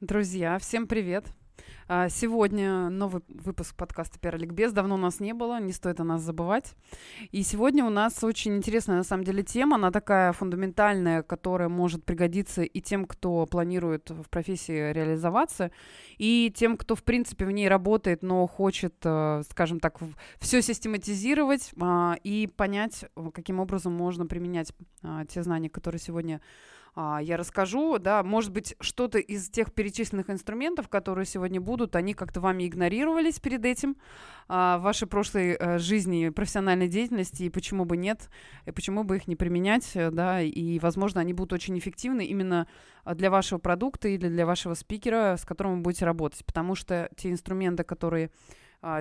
Друзья, всем привет! А, сегодня новый выпуск подкаста «Пиар-ликбез». Давно у нас не было, не стоит о нас забывать. И сегодня у нас очень интересная, на самом деле, тема. Она такая фундаментальная, которая может пригодиться и тем, кто планирует в профессии реализоваться, и тем, кто, в принципе, в ней работает, но хочет, э, скажем так, все систематизировать а, и понять, каким образом можно применять а, те знания, которые сегодня а, я расскажу, да, может быть, что-то из тех перечисленных инструментов, которые сегодня будут, они как-то вами игнорировались перед этим а, в вашей прошлой а, жизни, профессиональной деятельности, и почему бы нет, и почему бы их не применять, э, да, и, возможно, они будут очень эффективны именно для вашего продукта или для вашего спикера, с которым вы будете работать, потому что те инструменты, которые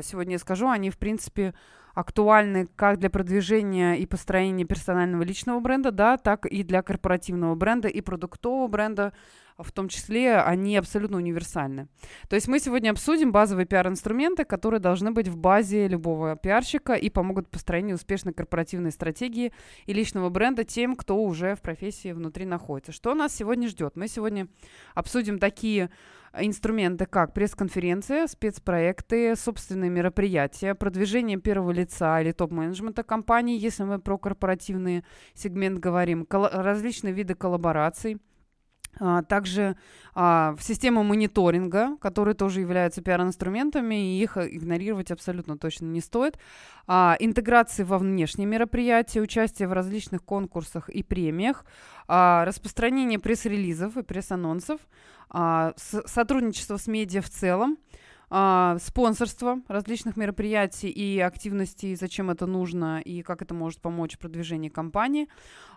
сегодня я скажу, они, в принципе, актуальны как для продвижения и построения персонального личного бренда, да, так и для корпоративного бренда и продуктового бренда, в том числе они абсолютно универсальны. То есть мы сегодня обсудим базовые пиар-инструменты, которые должны быть в базе любого пиарщика и помогут построению успешной корпоративной стратегии и личного бренда тем, кто уже в профессии внутри находится. Что нас сегодня ждет? Мы сегодня обсудим такие инструменты, как пресс-конференция, спецпроекты, собственные мероприятия, продвижение первого лица или топ-менеджмента компании, если мы про корпоративный сегмент говорим, различные виды коллабораций, также а, в систему мониторинга, которые тоже являются пиар-инструментами, и их игнорировать абсолютно точно не стоит. А, интеграции во внешние мероприятия, участие в различных конкурсах и премиях, а, распространение пресс-релизов и пресс-анонсов, а, с, сотрудничество с медиа в целом, а, спонсорство различных мероприятий и активностей, зачем это нужно и как это может помочь в продвижении компании,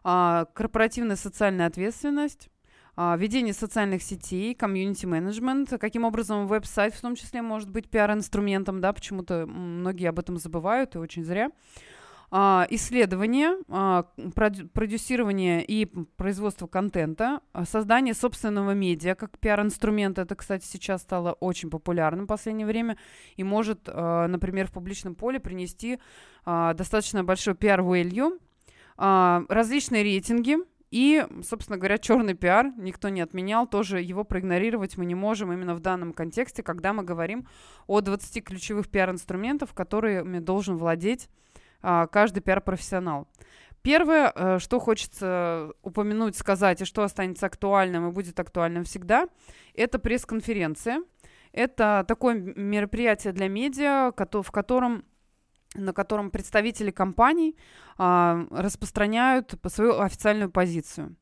а, корпоративная социальная ответственность, а, ведение социальных сетей, комьюнити-менеджмент, каким образом веб-сайт в том числе может быть пиар-инструментом, да, почему-то многие об этом забывают, и очень зря. А, исследование, а, продюсирование и производство контента, создание собственного медиа как пиар-инструмент. Это, кстати, сейчас стало очень популярным в последнее время и может, например, в публичном поле принести достаточно большой пиар-value, различные рейтинги – и, собственно говоря, черный пиар никто не отменял, тоже его проигнорировать мы не можем именно в данном контексте, когда мы говорим о 20 ключевых пиар-инструментов, которыми должен владеть а, каждый пиар-профессионал. Первое, э, что хочется упомянуть, сказать, и что останется актуальным и будет актуальным всегда, это пресс-конференция. Это такое мероприятие для медиа, в котором на котором представители компаний а, распространяют свою официальную позицию.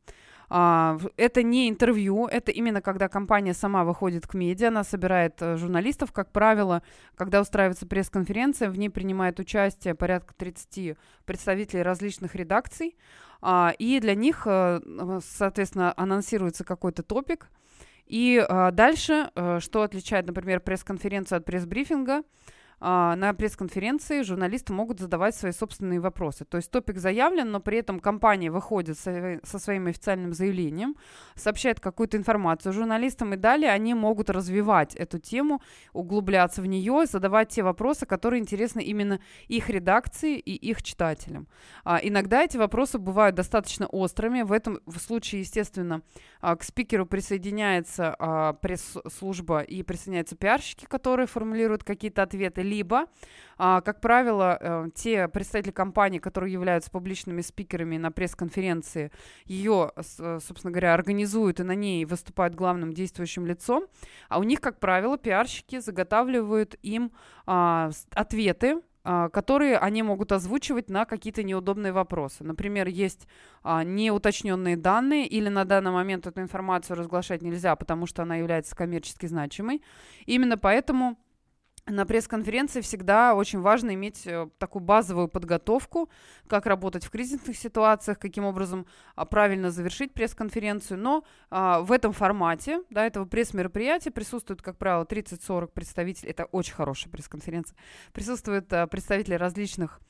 А, это не интервью, это именно когда компания сама выходит к медиа, она собирает а, журналистов, как правило, когда устраивается пресс-конференция, в ней принимает участие порядка 30 представителей различных редакций, а, и для них, а, соответственно, анонсируется какой-то топик, и а, дальше, что отличает, например, пресс-конференцию от пресс-брифинга, на пресс-конференции журналисты могут задавать свои собственные вопросы. То есть топик заявлен, но при этом компания выходит со, своим официальным заявлением, сообщает какую-то информацию журналистам, и далее они могут развивать эту тему, углубляться в нее, задавать те вопросы, которые интересны именно их редакции и их читателям. А, иногда эти вопросы бывают достаточно острыми. В этом в случае, естественно, а, к спикеру присоединяется а, пресс-служба и присоединяются пиарщики, которые формулируют какие-то ответы, либо, а, как правило, э, те представители компании, которые являются публичными спикерами на пресс-конференции, ее, собственно говоря, организуют и на ней выступают главным действующим лицом, а у них, как правило, пиарщики заготавливают им ответы а, которые они могут озвучивать на какие-то неудобные вопросы. Например, есть а, неуточненные данные или на данный момент эту информацию разглашать нельзя, потому что она является коммерчески значимой. Именно поэтому на пресс-конференции всегда очень важно иметь э, такую базовую подготовку, как работать в кризисных ситуациях, каким образом а, правильно завершить пресс-конференцию. Но а, в этом формате, да, этого пресс-мероприятия присутствует, как правило, 30-40 представителей. Это очень хорошая пресс-конференция. Присутствуют а, представители различных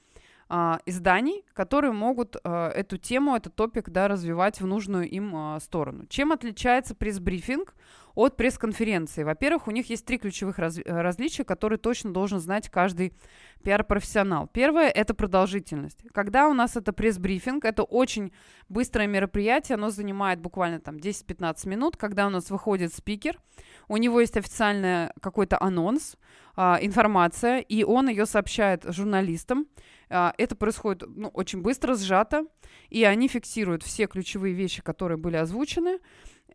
а, изданий, которые могут а, эту тему, этот топик, да, развивать в нужную им а, сторону. Чем отличается пресс-брифинг от пресс-конференции? Во-первых, у них есть три ключевых раз, различия, которые точно должен знать каждый пиар-профессионал. Первое – это продолжительность. Когда у нас это пресс-брифинг, это очень быстрое мероприятие, оно занимает буквально там 10-15 минут, когда у нас выходит спикер, у него есть официальный какой-то анонс, а, информация, и он ее сообщает журналистам. А, это происходит ну, очень быстро, сжато, и они фиксируют все ключевые вещи, которые были озвучены.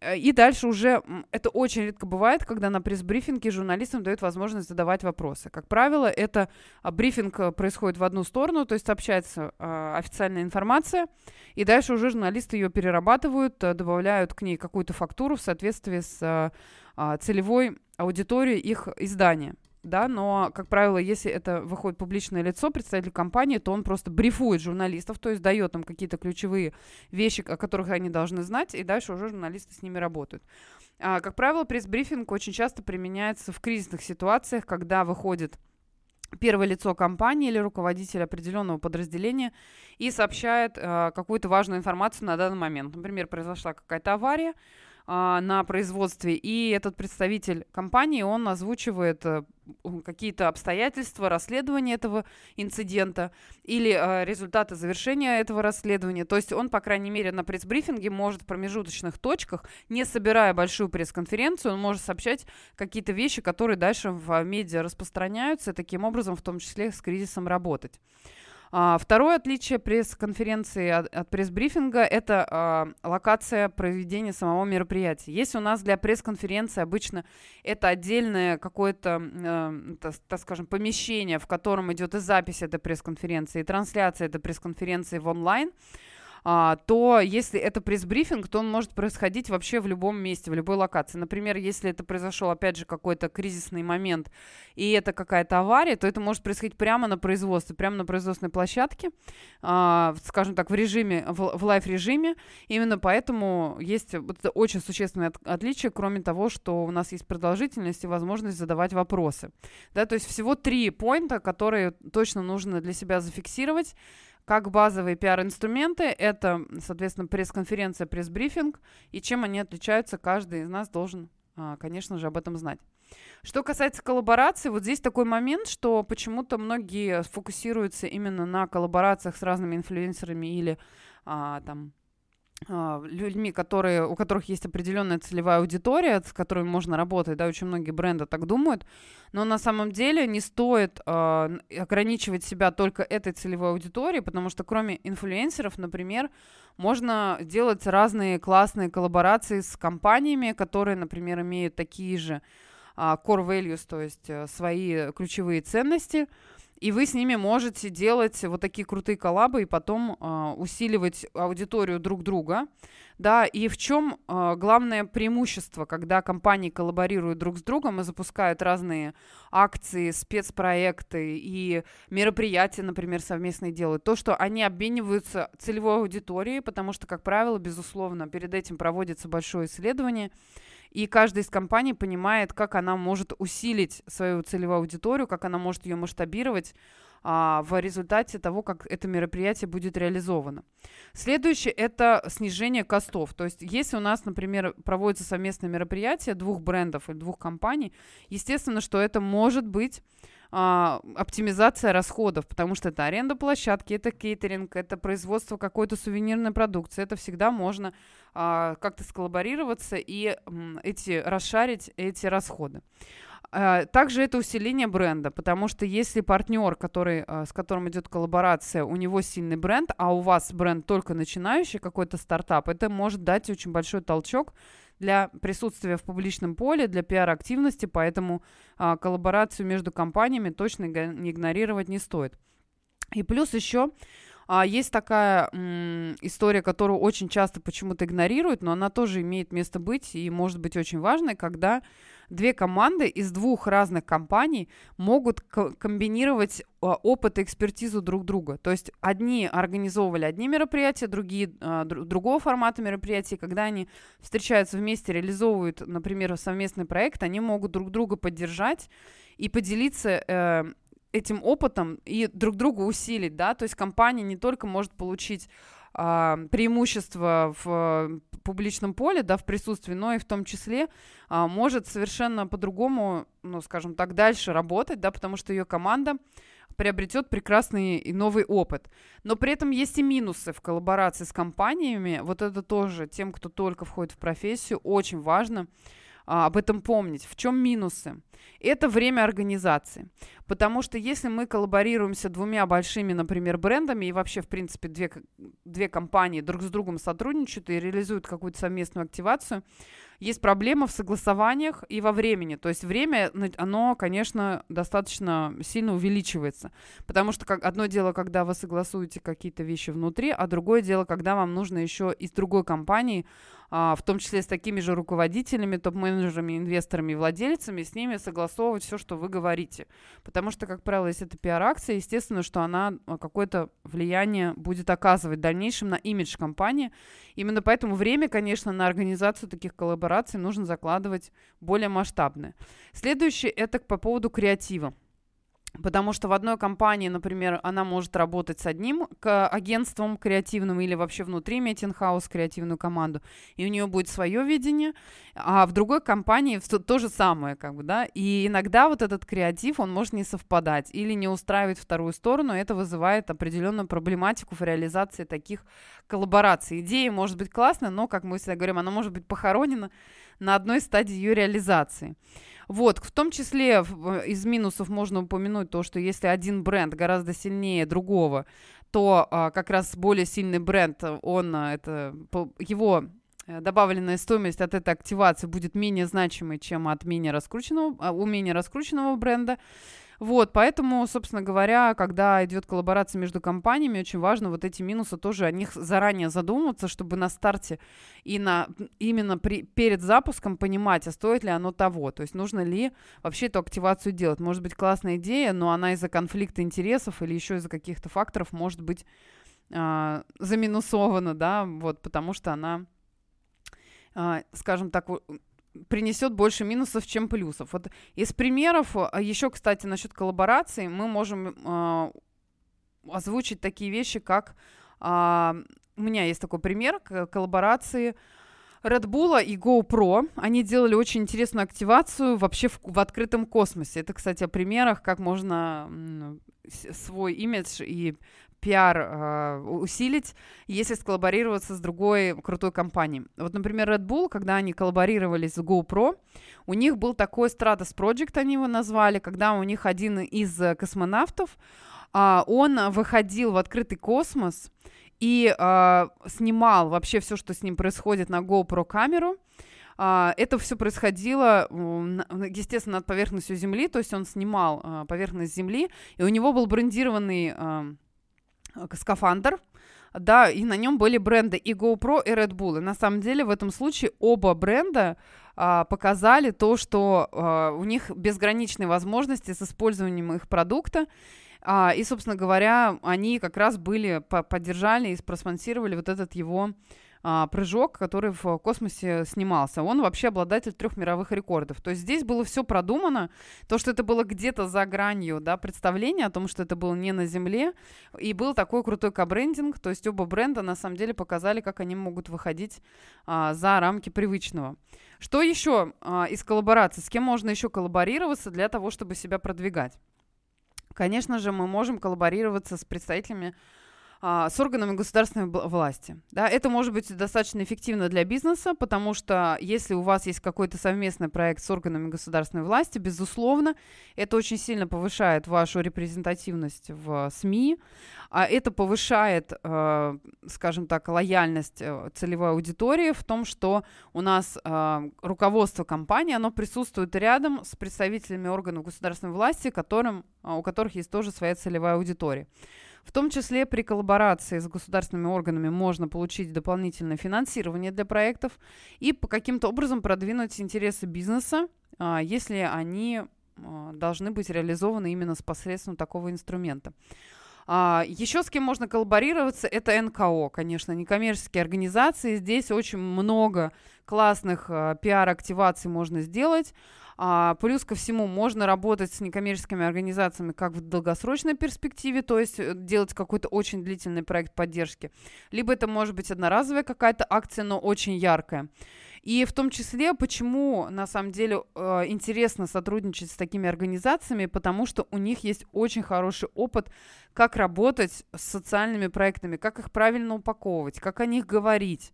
Э, и дальше уже это очень редко бывает, когда на пресс-брифинге журналистам дают возможность задавать вопросы. Как правило, это а, брифинг э, происходит в одну сторону, то есть сообщается э, официальная информация, и дальше уже журналисты ее перерабатывают, добавляют к ней какую-то фактуру в соответствии с э, целевой аудиторией их издания да, но, как правило, если это выходит публичное лицо, представитель компании, то он просто брифует журналистов, то есть дает им какие-то ключевые вещи, о которых они должны знать, и дальше уже журналисты с ними работают. А, как правило, пресс-брифинг очень часто применяется в кризисных ситуациях, когда выходит первое лицо компании или руководитель определенного подразделения и сообщает э, какую-то важную информацию на данный момент. Например, произошла какая-то авария, а, на производстве, и этот представитель компании, он озвучивает э, какие-то обстоятельства расследования этого инцидента или э, результаты завершения этого расследования. То есть он, по крайней мере, на пресс-брифинге может в промежуточных точках, не собирая большую пресс-конференцию, он может сообщать какие-то вещи, которые дальше в медиа распространяются, и таким образом в том числе с кризисом работать. А, второе отличие пресс-конференции от, от пресс-брифинга – это а, локация проведения самого мероприятия. Если у нас для пресс-конференции обычно это отдельное какое-то, э, так, скажем, помещение, в котором идет и запись этой пресс-конференции, и трансляция этой пресс-конференции в онлайн – то если это пресс-брифинг, то он может происходить вообще в любом месте, в любой локации. Например, если это произошел, опять же, какой-то кризисный момент, и это какая-то авария, то это может происходить прямо на производстве, прямо на производственной площадке, а, скажем так, в режиме, в, live-режиме. Именно поэтому есть очень существенное от, отличие, кроме того, что у нас есть продолжительность и возможность задавать вопросы. Да, то есть всего три поинта, которые точно нужно для себя зафиксировать. Как базовые пиар-инструменты, это, соответственно, пресс-конференция, пресс-брифинг, и чем они отличаются, каждый из нас должен, а, конечно же, об этом знать. Что касается коллаборации, вот здесь такой момент, что почему-то многие фокусируются именно на коллаборациях с разными инфлюенсерами или а, там людьми, которые, у которых есть определенная целевая аудитория, с которой можно работать, да, очень многие бренды так думают, но на самом деле не стоит э, ограничивать себя только этой целевой аудиторией, потому что кроме инфлюенсеров, например, можно делать разные классные коллаборации с компаниями, которые, например, имеют такие же э, core values, то есть э, свои ключевые ценности, и вы с ними можете делать вот такие крутые коллабы и потом э, усиливать аудиторию друг друга. Да, и в чем э, главное преимущество, когда компании коллаборируют друг с другом и запускают разные акции, спецпроекты и мероприятия, например, совместные делают, то, что они обмениваются целевой аудиторией, потому что, как правило, безусловно, перед этим проводится большое исследование, и каждая из компаний понимает, как она может усилить свою целевую аудиторию, как она может ее масштабировать а, в результате того, как это мероприятие будет реализовано. Следующее – это снижение костов. То есть если у нас, например, проводится совместное мероприятие двух брендов или двух компаний, естественно, что это может быть а, оптимизация расходов, потому что это аренда площадки, это кейтеринг, это производство какой-то сувенирной продукции. Это всегда можно а, как-то сколлаборироваться и м, эти, расшарить эти расходы. А, также это усиление бренда, потому что если партнер, который, а, с которым идет коллаборация, у него сильный бренд, а у вас бренд только начинающий, какой-то стартап, это может дать очень большой толчок для присутствия в публичном поле, для пиар-активности, поэтому а, коллаборацию между компаниями точно игнорировать не стоит. И плюс еще а, есть такая м, история, которую очень часто почему-то игнорируют, но она тоже имеет место быть и может быть очень важной, когда две команды из двух разных компаний могут комбинировать а, опыт и экспертизу друг друга. То есть одни организовывали одни мероприятия, другие а, др- другого формата мероприятий. Когда они встречаются вместе, реализовывают, например, совместный проект, они могут друг друга поддержать и поделиться э, этим опытом и друг друга усилить, да, то есть компания не только может получить а, преимущество в публичном поле, да, в присутствии, но и в том числе а, может совершенно по-другому, ну, скажем так, дальше работать, да, потому что ее команда приобретет прекрасный и новый опыт. Но при этом есть и минусы в коллаборации с компаниями. Вот это тоже тем, кто только входит в профессию, очень важно а, об этом помнить. В чем минусы? Это время организации. Потому что если мы коллаборируемся двумя большими, например, брендами, и вообще, в принципе, две, две компании друг с другом сотрудничают и реализуют какую-то совместную активацию, есть проблема в согласованиях и во времени. То есть время, оно, конечно, достаточно сильно увеличивается. Потому что как, одно дело, когда вы согласуете какие-то вещи внутри, а другое дело, когда вам нужно еще из другой компании а, в том числе с такими же руководителями, топ-менеджерами, инвесторами и владельцами, с ними согласовывать все, что вы говорите. Потому что, как правило, если это пиар-акция, естественно, что она а, какое-то влияние будет оказывать в дальнейшем на имидж компании. Именно поэтому время, конечно, на организацию таких коллабораций нужно закладывать более масштабное. Следующее – это по поводу креатива. Потому что в одной компании, например, она может работать с одним агентством креативным или вообще внутри Метинхаус креативную команду, и у нее будет свое видение, а в другой компании то, то же самое, как бы, да, и иногда вот этот креатив, он может не совпадать или не устраивать вторую сторону, это вызывает определенную проблематику в реализации таких коллабораций. Идея может быть классная, но, как мы всегда говорим, она может быть похоронена на одной стадии ее реализации. Вот, в том числе из минусов можно упомянуть то, что если один бренд гораздо сильнее другого, то а, как раз более сильный бренд, он, а, это, его э, добавленная стоимость от этой активации будет менее значимой, чем от менее раскрученного, а, у менее раскрученного бренда. Вот, поэтому, собственно говоря, когда идет коллаборация между компаниями, очень важно вот эти минусы тоже о них заранее задумываться, чтобы на старте и на, именно при, перед запуском понимать, а стоит ли оно того. То есть нужно ли вообще эту активацию делать. Может быть классная идея, но она из-за конфликта интересов или еще из-за каких-то факторов может быть э, заминусована, да, вот, потому что она, э, скажем так, принесет больше минусов, чем плюсов. Вот из примеров, а, еще, кстати, насчет коллаборации, мы можем э, озвучить такие вещи, как э, у меня есть такой пример коллаборации Red Bull и GoPro. Они делали очень интересную активацию вообще в, в открытом космосе. Это, кстати, о примерах, как можно свой имидж и пиар э, усилить, если сколлаборироваться с другой крутой компанией. Вот, например, Red Bull, когда они коллаборировались с GoPro, у них был такой Stratus Project, они его назвали, когда у них один из космонавтов, э, он выходил в открытый космос и э, снимал вообще все, что с ним происходит на GoPro камеру. Это все происходило, естественно, над поверхностью Земли, то есть он снимал поверхность Земли, и у него был брендированный Э, скафандр, да, и на нем были бренды и GoPro, и Red Bull. И на самом деле в этом случае оба бренда а, показали то, что а, у них безграничные возможности с использованием их продукта. А, и, собственно говоря, они как раз были, по поддержали и проспонсировали вот этот его а, прыжок, который в космосе снимался. Он вообще обладатель трех мировых рекордов. То есть здесь было все продумано. То, что это было где-то за гранью да, представления о том, что это было не на Земле. И был такой крутой кабрендинг. То есть оба бренда на самом деле показали, как они могут выходить а, за рамки привычного. Что еще а, из коллаборации? С кем можно еще коллаборироваться для того, чтобы себя продвигать? Конечно же, мы можем коллаборироваться с представителями а, с органами государственной власти. Да, это может быть достаточно эффективно для бизнеса, потому что если у вас есть какой-то совместный проект с органами государственной власти, безусловно, это очень сильно повышает вашу репрезентативность в СМИ, а это повышает, э, скажем так, лояльность э, целевой аудитории в том, что у нас э, руководство компании, оно присутствует рядом с представителями органов государственной власти, которым, у которых есть тоже своя целевая аудитория. В том числе при коллаборации с государственными органами можно получить дополнительное финансирование для проектов и по каким-то образом продвинуть интересы бизнеса, а, если они а, должны быть реализованы именно с посредством такого инструмента. А, еще с кем можно коллаборироваться, это НКО, конечно, некоммерческие организации. Здесь очень много классных пиар-активаций можно сделать. А, плюс ко всему, можно работать с некоммерческими организациями как в долгосрочной перспективе, то есть э, делать какой-то очень длительный проект поддержки, либо это может быть одноразовая какая-то акция, но очень яркая. И в том числе, почему на самом деле э, интересно сотрудничать с такими организациями, потому что у них есть очень хороший опыт, как работать с социальными проектами, как их правильно упаковывать, как о них говорить.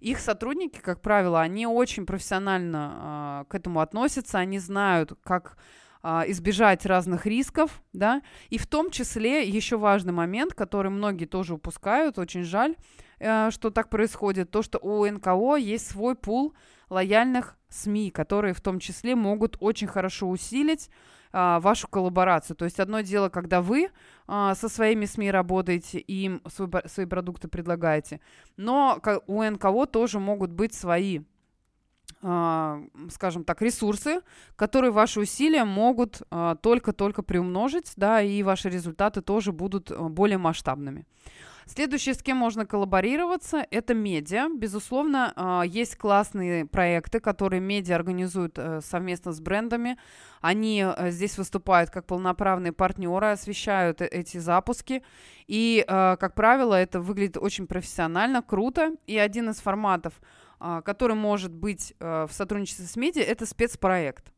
Их сотрудники, как правило, они очень профессионально э, к этому относятся, они знают, как избежать разных рисков, да, и в том числе еще важный момент, который многие тоже упускают, очень жаль, э, что так происходит, то, что у НКО есть свой пул лояльных СМИ, которые в том числе могут очень хорошо усилить а, вашу коллаборацию. То есть одно дело, когда вы а, со своими СМИ работаете и им свои продукты предлагаете, но у НКО тоже могут быть свои а, скажем так, ресурсы, которые ваши усилия могут а, только-только приумножить, да, и ваши результаты тоже будут а, более масштабными. Следующее, с кем можно коллаборироваться, это медиа. Безусловно, есть классные проекты, которые медиа организуют э, совместно с брендами. Они э, здесь выступают как полноправные партнеры, освещают э, эти запуски. И, как правило, это выглядит очень профессионально, круто. И один из форматов – а, который может быть э, в сотрудничестве с медиа, это спецпроект.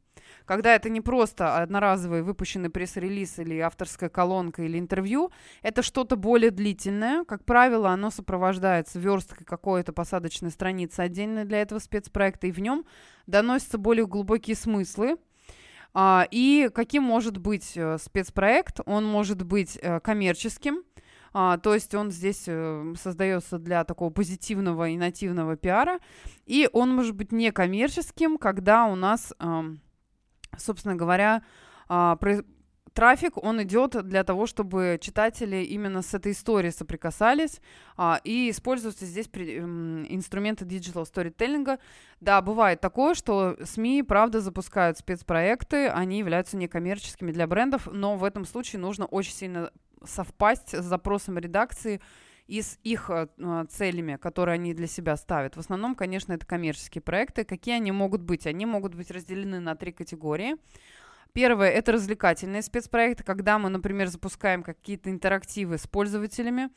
Когда это не просто одноразовый выпущенный пресс-релиз или авторская колонка или интервью, это что-то более длительное. Как правило, оно сопровождается версткой какой-то посадочной страницы отдельной для этого спецпроекта, и в нем доносятся более глубокие смыслы, а, и каким может быть э, спецпроект? Он может быть э, коммерческим, а, то есть он здесь э, создается для такого позитивного и нативного пиара. И он может быть некоммерческим, когда у нас, собственно говоря, про... трафик, он идет для того, чтобы читатели именно с этой историей соприкасались. Э, и используются здесь при... э, инструменты digital сторителлинга. Да, бывает такое, что СМИ, правда, запускают спецпроекты, они являются некоммерческими для брендов, но в этом случае нужно очень сильно совпасть с запросом редакции и с их э, э, целями, которые они для себя ставят. В основном, конечно, это коммерческие проекты. Какие они могут быть? Они могут быть разделены на три категории. Первое – это развлекательные спецпроекты, когда мы, например, запускаем какие-то интерактивы с пользователями,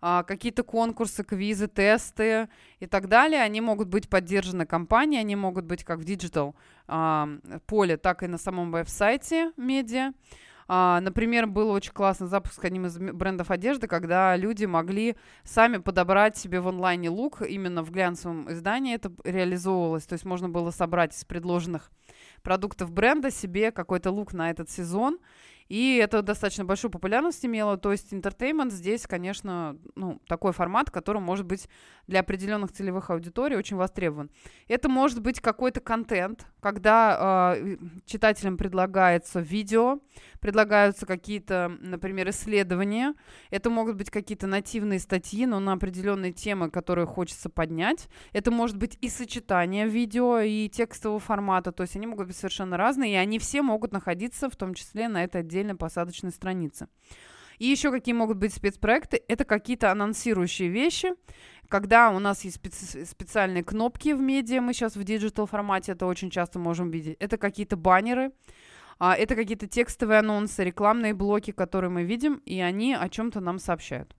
а, какие-то конкурсы, квизы, тесты и так далее. Они могут быть поддержаны компанией, они могут быть как в digital а, поле, так и на самом веб-сайте медиа. А, например, был очень классный запуск одним из брендов одежды, когда люди могли сами подобрать себе в онлайне лук, именно в глянцевом издании. Это реализовывалось, то есть можно было собрать из предложенных продуктов бренда себе какой-то лук на этот сезон, и это достаточно большую популярность имело. То есть entertainment здесь, конечно, ну, такой формат, который может быть для определенных целевых аудиторий очень востребован. Это может быть какой-то контент, когда э, читателям предлагается видео, предлагаются какие-то, например, исследования. Это могут быть какие-то нативные статьи, но на определенные темы, которые хочется поднять. Это может быть и сочетание видео и текстового формата, то есть они могут быть совершенно разные, и они все могут находиться в том числе на этой отдельной посадочной странице. И еще какие могут быть спецпроекты? Это какие-то анонсирующие вещи, когда у нас есть специ- специальные кнопки в медиа, мы сейчас в digital формате это очень часто можем видеть. Это какие-то баннеры, а, это какие-то текстовые анонсы, рекламные блоки, которые мы видим, и они о чем-то нам сообщают.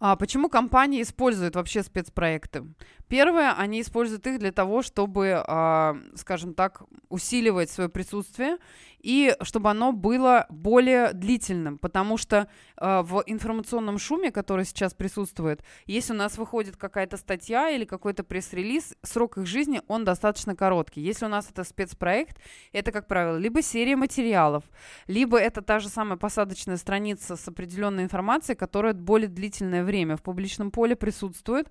А почему компании используют вообще спецпроекты? Первое, они используют их для того, чтобы, а, скажем так, усиливать свое присутствие и чтобы оно было более длительным, потому что а, в информационном шуме, который сейчас присутствует, если у нас выходит какая-то статья или какой-то пресс-релиз, срок их жизни, он достаточно короткий. Если у нас это спецпроект, это, как правило, либо серия материалов, либо это та же самая посадочная страница с определенной информацией, которая более длительное время в публичном поле присутствует,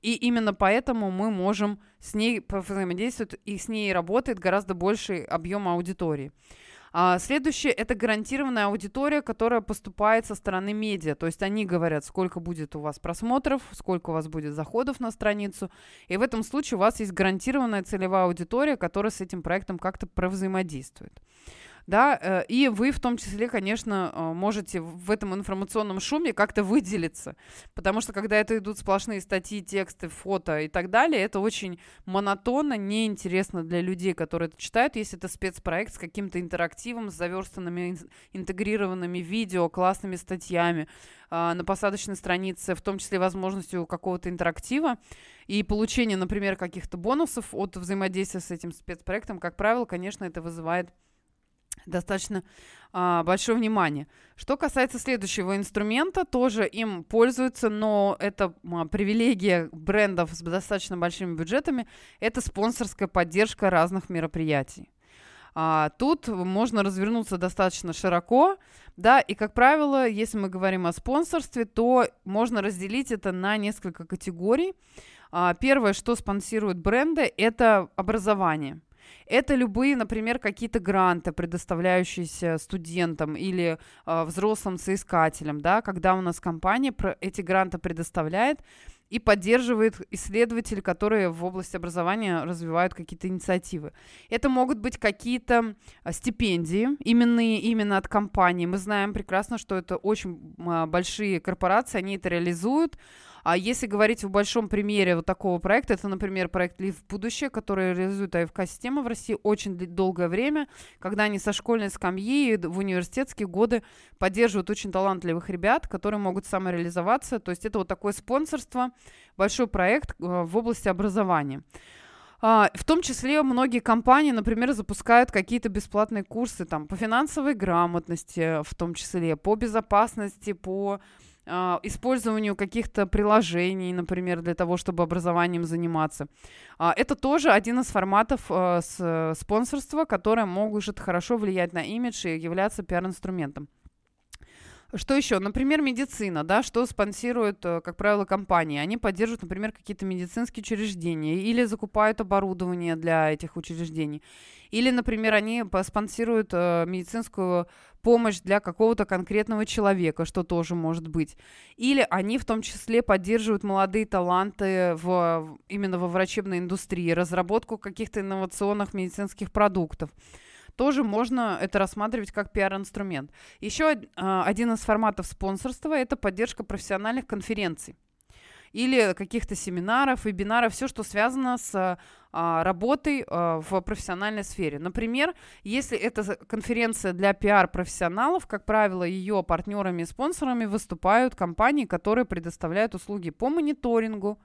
и именно поэтому мы можем с ней взаимодействовать, и с ней работает гораздо больший объем аудитории. А, следующее – это гарантированная аудитория, которая поступает со стороны медиа. То есть они говорят, сколько будет у вас просмотров, сколько у вас будет заходов на страницу. И в этом случае у вас есть гарантированная целевая аудитория, которая с этим проектом как-то провзаимодействует. Да, э, и вы в том числе, конечно, э, можете в этом информационном шуме как-то выделиться, потому что когда это идут сплошные статьи, тексты, фото и так далее, это очень монотонно, неинтересно для людей, которые это читают, если это спецпроект с каким-то интерактивом, с заверстанными, интегрированными видео, классными статьями, а, на посадочной странице, в том числе возможностью какого-то интерактива и получения, например, каких-то бонусов от взаимодействия с этим спецпроектом, как правило, конечно, это вызывает достаточно а, большое внимание. Что касается следующего инструмента, тоже им пользуются, но это а, привилегия брендов с достаточно большими бюджетами, это спонсорская поддержка разных мероприятий. А, тут можно развернуться достаточно широко, да, и, как правило, если мы говорим о спонсорстве, то можно разделить это на несколько категорий. А, первое, что спонсируют бренды, это образование. Это любые, например, какие-то гранты, предоставляющиеся студентам или э, взрослым соискателям, да, когда у нас компания эти гранты предоставляет и поддерживает исследователей, которые в области образования развивают какие-то инициативы. Это могут быть какие-то стипендии, именные именно от компании. Мы знаем прекрасно, что это очень большие корпорации, они это реализуют, а если говорить в большом примере вот такого проекта, это, например, проект «Лив в будущее», который реализует АФК-система в России очень долгое время, когда они со школьной скамьи в университетские годы поддерживают очень талантливых ребят, которые могут самореализоваться. То есть это вот такое спонсорство, большой проект э, в области образования. Uh, в том числе многие компании, например, запускают какие-то бесплатные курсы там, по финансовой грамотности, в том числе по безопасности, по а, использованию каких-то приложений, например, для того, чтобы образованием заниматься. А, это тоже один из форматов а, спонсорства, который может хорошо влиять на имидж и являться пиар-инструментом. Что еще? Например, медицина, да, что спонсируют, э, как правило, компании. Они поддерживают, например, какие-то медицинские учреждения или закупают оборудование для этих учреждений. Или, например, они спонсируют э, медицинскую помощь для какого-то конкретного человека, что тоже может быть. Или они в том числе поддерживают молодые таланты в, именно во врачебной индустрии, разработку каких-то инновационных медицинских продуктов тоже можно это рассматривать как пиар-инструмент. Еще э, один из форматов спонсорства – это поддержка профессиональных конференций или каких-то семинаров, вебинаров, все, что связано с а, работой а, в профессиональной сфере. Например, если это конференция для пиар-профессионалов, как правило, ее партнерами и спонсорами выступают компании, которые предоставляют услуги по мониторингу,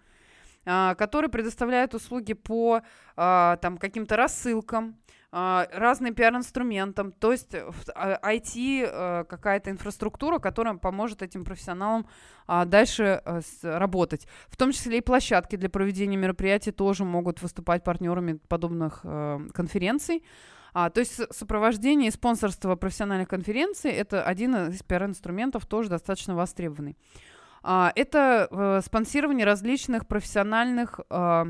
а, которые предоставляют услуги по а, там, каким-то рассылкам, а, разным пиар-инструментам, то есть IT а, какая-то инфраструктура, которая поможет этим профессионалам дальше работать. В том числе и площадки для проведения мероприятий тоже могут выступать партнерами подобных конференций. А, то есть сопровождение и спонсорство профессиональных конференций – это один из пиар-инструментов, тоже достаточно востребованный. А, это а, спонсирование различных профессиональных а,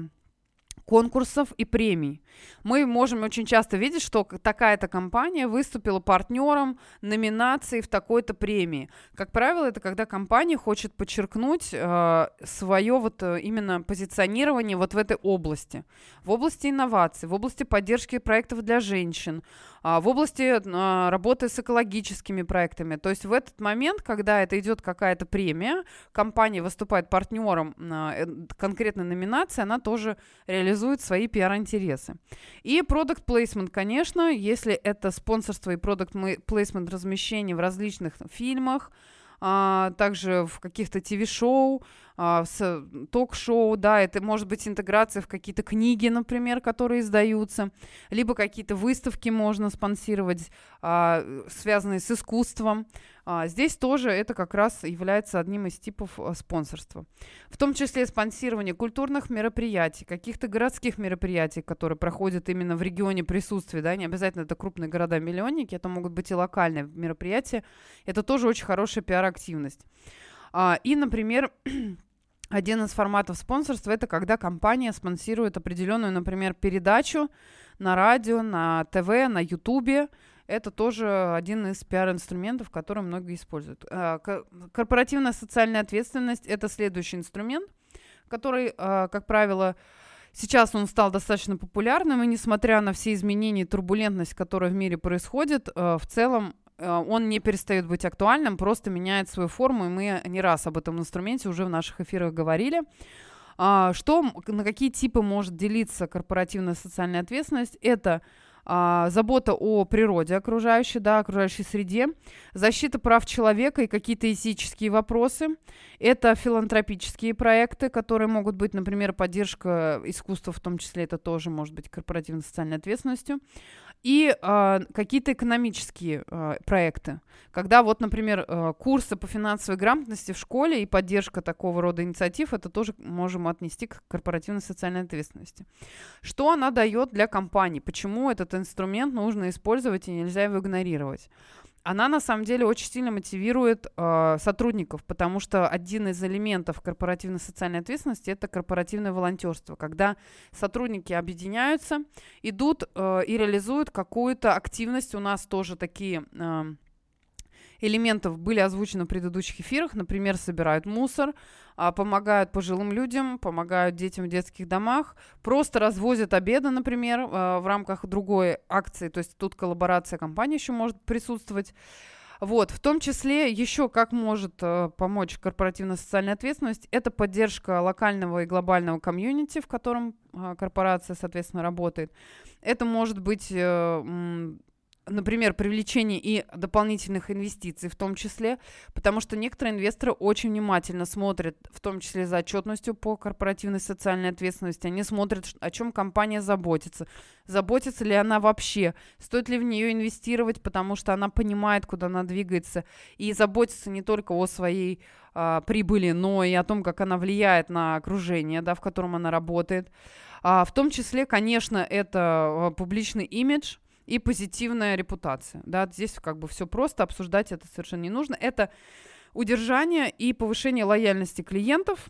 конкурсов и премий. Мы можем очень часто видеть, что такая-то компания выступила партнером номинации в такой-то премии. Как правило, это когда компания хочет подчеркнуть э, свое вот э, именно позиционирование вот в этой области. В области инноваций, в области поддержки проектов для женщин, э, в области э, работы с экологическими проектами. То есть в этот момент, когда это идет какая-то премия, компания выступает партнером э, конкретной номинации, она тоже реализует свои пиар-интересы. И продукт плейсмент, конечно, если это спонсорство и продукт плейсмент размещение в различных фильмах, а, также в каких-то ТВ-шоу, а, с ток-шоу, да, это может быть интеграция в какие-то книги, например, которые издаются, либо какие-то выставки можно спонсировать, а, связанные с искусством. А, здесь тоже это как раз является одним из типов спонсорства. В том числе спонсирование культурных мероприятий, каких-то городских мероприятий, которые проходят именно в регионе присутствия, да, не обязательно это крупные города-миллионники, это могут быть и локальные мероприятия. Это тоже очень хорошая пиар-активность. А, и, например, один из форматов спонсорства это когда компания спонсирует определенную, например, передачу на радио, на ТВ, на Ютубе, это тоже один из пиар-инструментов, который многие используют. А, корпоративная социальная ответственность – это следующий инструмент, который, а, как правило, Сейчас он стал достаточно популярным, и несмотря на все изменения и турбулентность, которая в мире происходит, в целом он не перестает быть актуальным, просто меняет свою форму, и мы не раз об этом инструменте уже в наших эфирах говорили. А, что, на какие типы может делиться корпоративная социальная ответственность? Это а, забота о природе окружающей, да, окружающей среде, защита прав человека и какие-то этические вопросы. Это филантропические проекты, которые могут быть, например, поддержка искусства, в том числе это тоже может быть корпоративной социальной ответственностью и э, какие-то экономические э, проекты. Когда вот, например, э, курсы по финансовой грамотности в школе и поддержка такого рода инициатив, это тоже можем отнести к корпоративной социальной ответственности. Что она дает для компаний? Почему этот инструмент нужно использовать и нельзя его игнорировать? Она на самом деле очень сильно мотивирует э, сотрудников, потому что один из элементов корпоративной социальной ответственности это корпоративное волонтерство, когда сотрудники объединяются, идут э, и реализуют какую-то активность. У нас тоже такие э, элементов были озвучены в предыдущих эфирах. Например, собирают мусор, а, помогают пожилым людям, помогают детям в детских домах, просто развозят обеды, например, а, в рамках другой акции. То есть тут коллаборация компании еще может присутствовать. Вот, в том числе еще как может э, помочь корпоративная социальная ответственность, это поддержка локального и глобального комьюнити, в котором э, корпорация, соответственно, работает. Это может быть э, например, привлечение и дополнительных инвестиций в том числе, потому что некоторые инвесторы очень внимательно смотрят, в том числе за отчетностью по корпоративной социальной ответственности, они смотрят, о чем компания заботится, заботится ли она вообще, стоит ли в нее инвестировать, потому что она понимает, куда она двигается, и заботится не только о своей а, прибыли, но и о том, как она влияет на окружение, да, в котором она работает. А, в том числе, конечно, это а, публичный имидж, и позитивная репутация. Да, здесь как бы все просто, обсуждать это совершенно не нужно. Это удержание и повышение лояльности клиентов,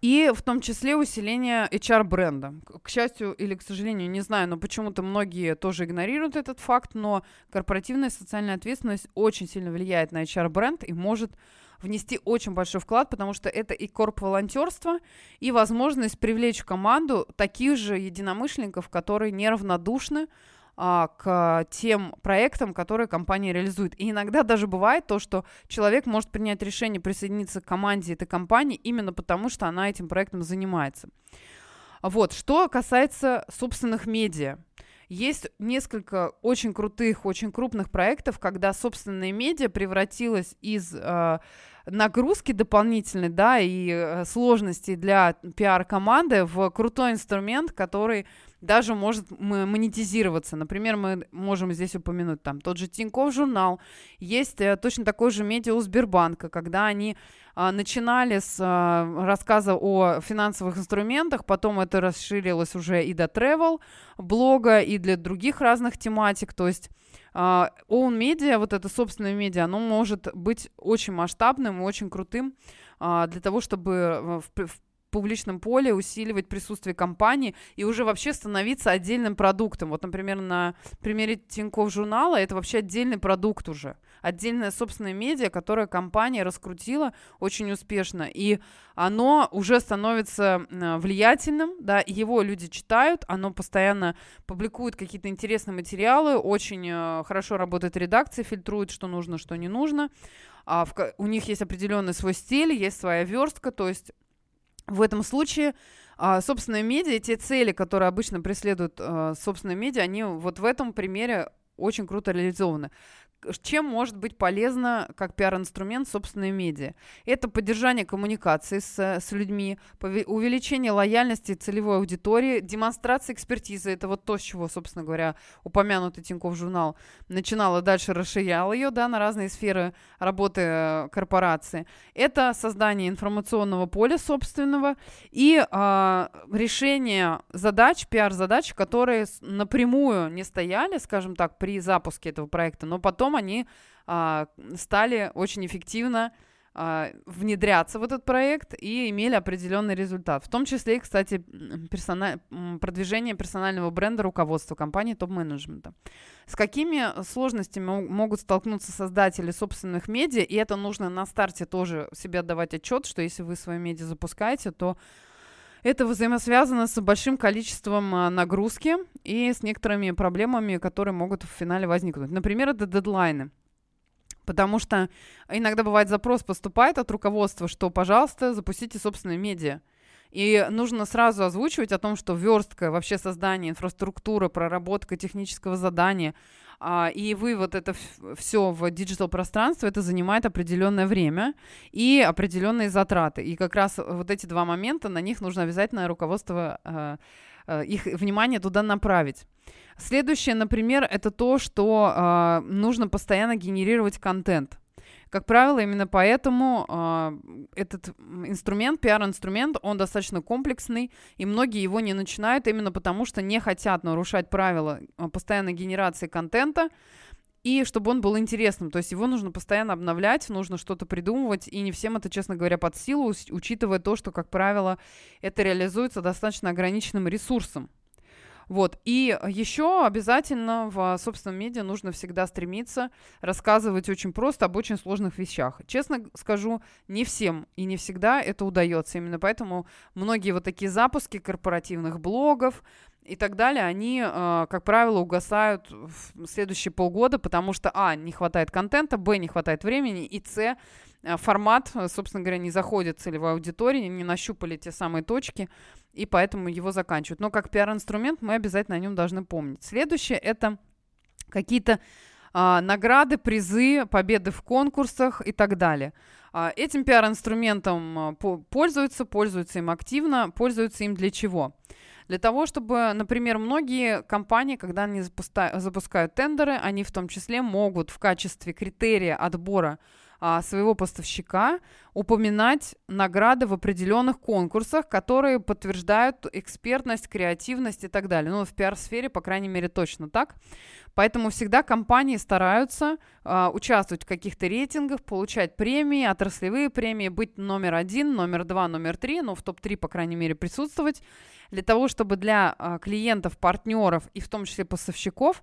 и в том числе усиление HR-бренда. К счастью или к сожалению, не знаю, но почему-то многие тоже игнорируют этот факт, но корпоративная социальная ответственность очень сильно влияет на HR-бренд и может внести очень большой вклад, потому что это и корп-волонтерство, и возможность привлечь в команду таких же единомышленников, которые неравнодушны а, к тем проектам, которые компания реализует. И иногда даже бывает то, что человек может принять решение присоединиться к команде этой компании именно потому, что она этим проектом занимается. Вот, что касается собственных медиа. Есть несколько очень крутых, очень крупных проектов, когда собственная медиа превратилась из э, нагрузки дополнительной, да, и э, сложностей для пиар-команды в крутой инструмент, который даже может монетизироваться. Например, мы можем здесь упомянуть там тот же Тинькофф журнал. Есть э, точно такой же медиа у Сбербанка, когда они а, начинали с а, рассказа о финансовых инструментах, потом это расширилось уже и до travel блога, и для других разных тематик. То есть Uh, own media, вот это собственное медиа, оно может быть очень масштабным и очень крутым для того, чтобы э, в публичном поле, усиливать присутствие компании и уже вообще становиться отдельным продуктом. Вот, например, на примере Тинькофф журнала это вообще отдельный продукт уже. Отдельная собственная медиа, которая компания раскрутила очень успешно. И оно уже становится влиятельным, да, его люди читают, оно постоянно публикует какие-то интересные материалы, очень э, хорошо работает редакция, фильтрует, что нужно, что не нужно. А в, у них есть определенный свой стиль, есть своя верстка, то есть в этом случае а, собственные медиа, те цели, которые обычно преследуют а, собственные медиа, они вот в этом примере очень круто реализованы чем может быть полезно как пиар-инструмент собственной медиа? Это поддержание коммуникации с, с людьми, увеличение лояльности целевой аудитории, демонстрация экспертизы. Это вот то, с чего, собственно говоря, упомянутый Тинькофф журнал начинал и дальше расширял ее да, на разные сферы работы э, корпорации. Это создание информационного поля собственного и э, решение задач, пиар-задач, которые напрямую не стояли, скажем так, при запуске этого проекта, но потом потом они а, стали очень эффективно а, внедряться в этот проект и имели определенный результат. В том числе, кстати, персона... продвижение персонального бренда руководства компании топ-менеджмента. С какими сложностями могут столкнуться создатели собственных медиа, и это нужно на старте тоже себе отдавать отчет, что если вы свои медиа запускаете, то Это взаимосвязано с большим количеством а, нагрузки и с некоторыми проблемами, которые могут в финале возникнуть. Например, это дедлайны. Потому что иногда бывает запрос поступает от руководства, что, пожалуйста, запустите собственные медиа. И нужно сразу озвучивать о том, что верстка, вообще создание инфраструктуры, проработка технического задания, а, и вывод это все в digital пространство, это занимает определенное время и определенные затраты. И как раз вот эти два момента, на них нужно обязательно руководство а, а, их внимание туда направить. Следующее, например, это то, что э, нужно постоянно генерировать контент. Как правило, именно поэтому э, этот инструмент, пиар-инструмент, он достаточно комплексный, и многие его не начинают именно потому, что не хотят нарушать правила э, постоянной генерации контента, и чтобы он был интересным. То есть его нужно постоянно обновлять, нужно что-то придумывать, и не всем это, честно говоря, под силу, учитывая то, что, как правило, это реализуется достаточно ограниченным ресурсом. Вот. И еще обязательно в собственном медиа нужно всегда стремиться рассказывать очень просто об очень сложных вещах. Честно скажу, не всем и не всегда это удается. Именно поэтому многие вот такие запуски корпоративных блогов, и так далее, они, э, как правило, угасают в следующие полгода, потому что, а, не хватает контента, б, не хватает времени, и, с, э, формат, собственно говоря, не заходит целевой аудитории, не нащупали те самые точки, и поэтому его заканчивают. Но как пиар-инструмент мы обязательно о нем должны помнить. Следующее — это какие-то а, награды, призы, победы в конкурсах и так далее. А, этим пиар-инструментом а, пользуются, пользуются им активно, пользуются им для чего? Для того, чтобы, например, многие компании, когда они запускают тендеры, они в том числе могут в качестве критерия отбора а, своего поставщика упоминать награды в определенных конкурсах, которые подтверждают экспертность, креативность и так далее. Ну, в пиар-сфере, по крайней мере, точно так. Поэтому всегда компании стараются а, участвовать в каких-то рейтингах, получать премии, отраслевые премии, быть номер один, номер два, номер три, ну, в топ-3, по крайней мере, присутствовать, для того, чтобы для а, клиентов, партнеров и в том числе поставщиков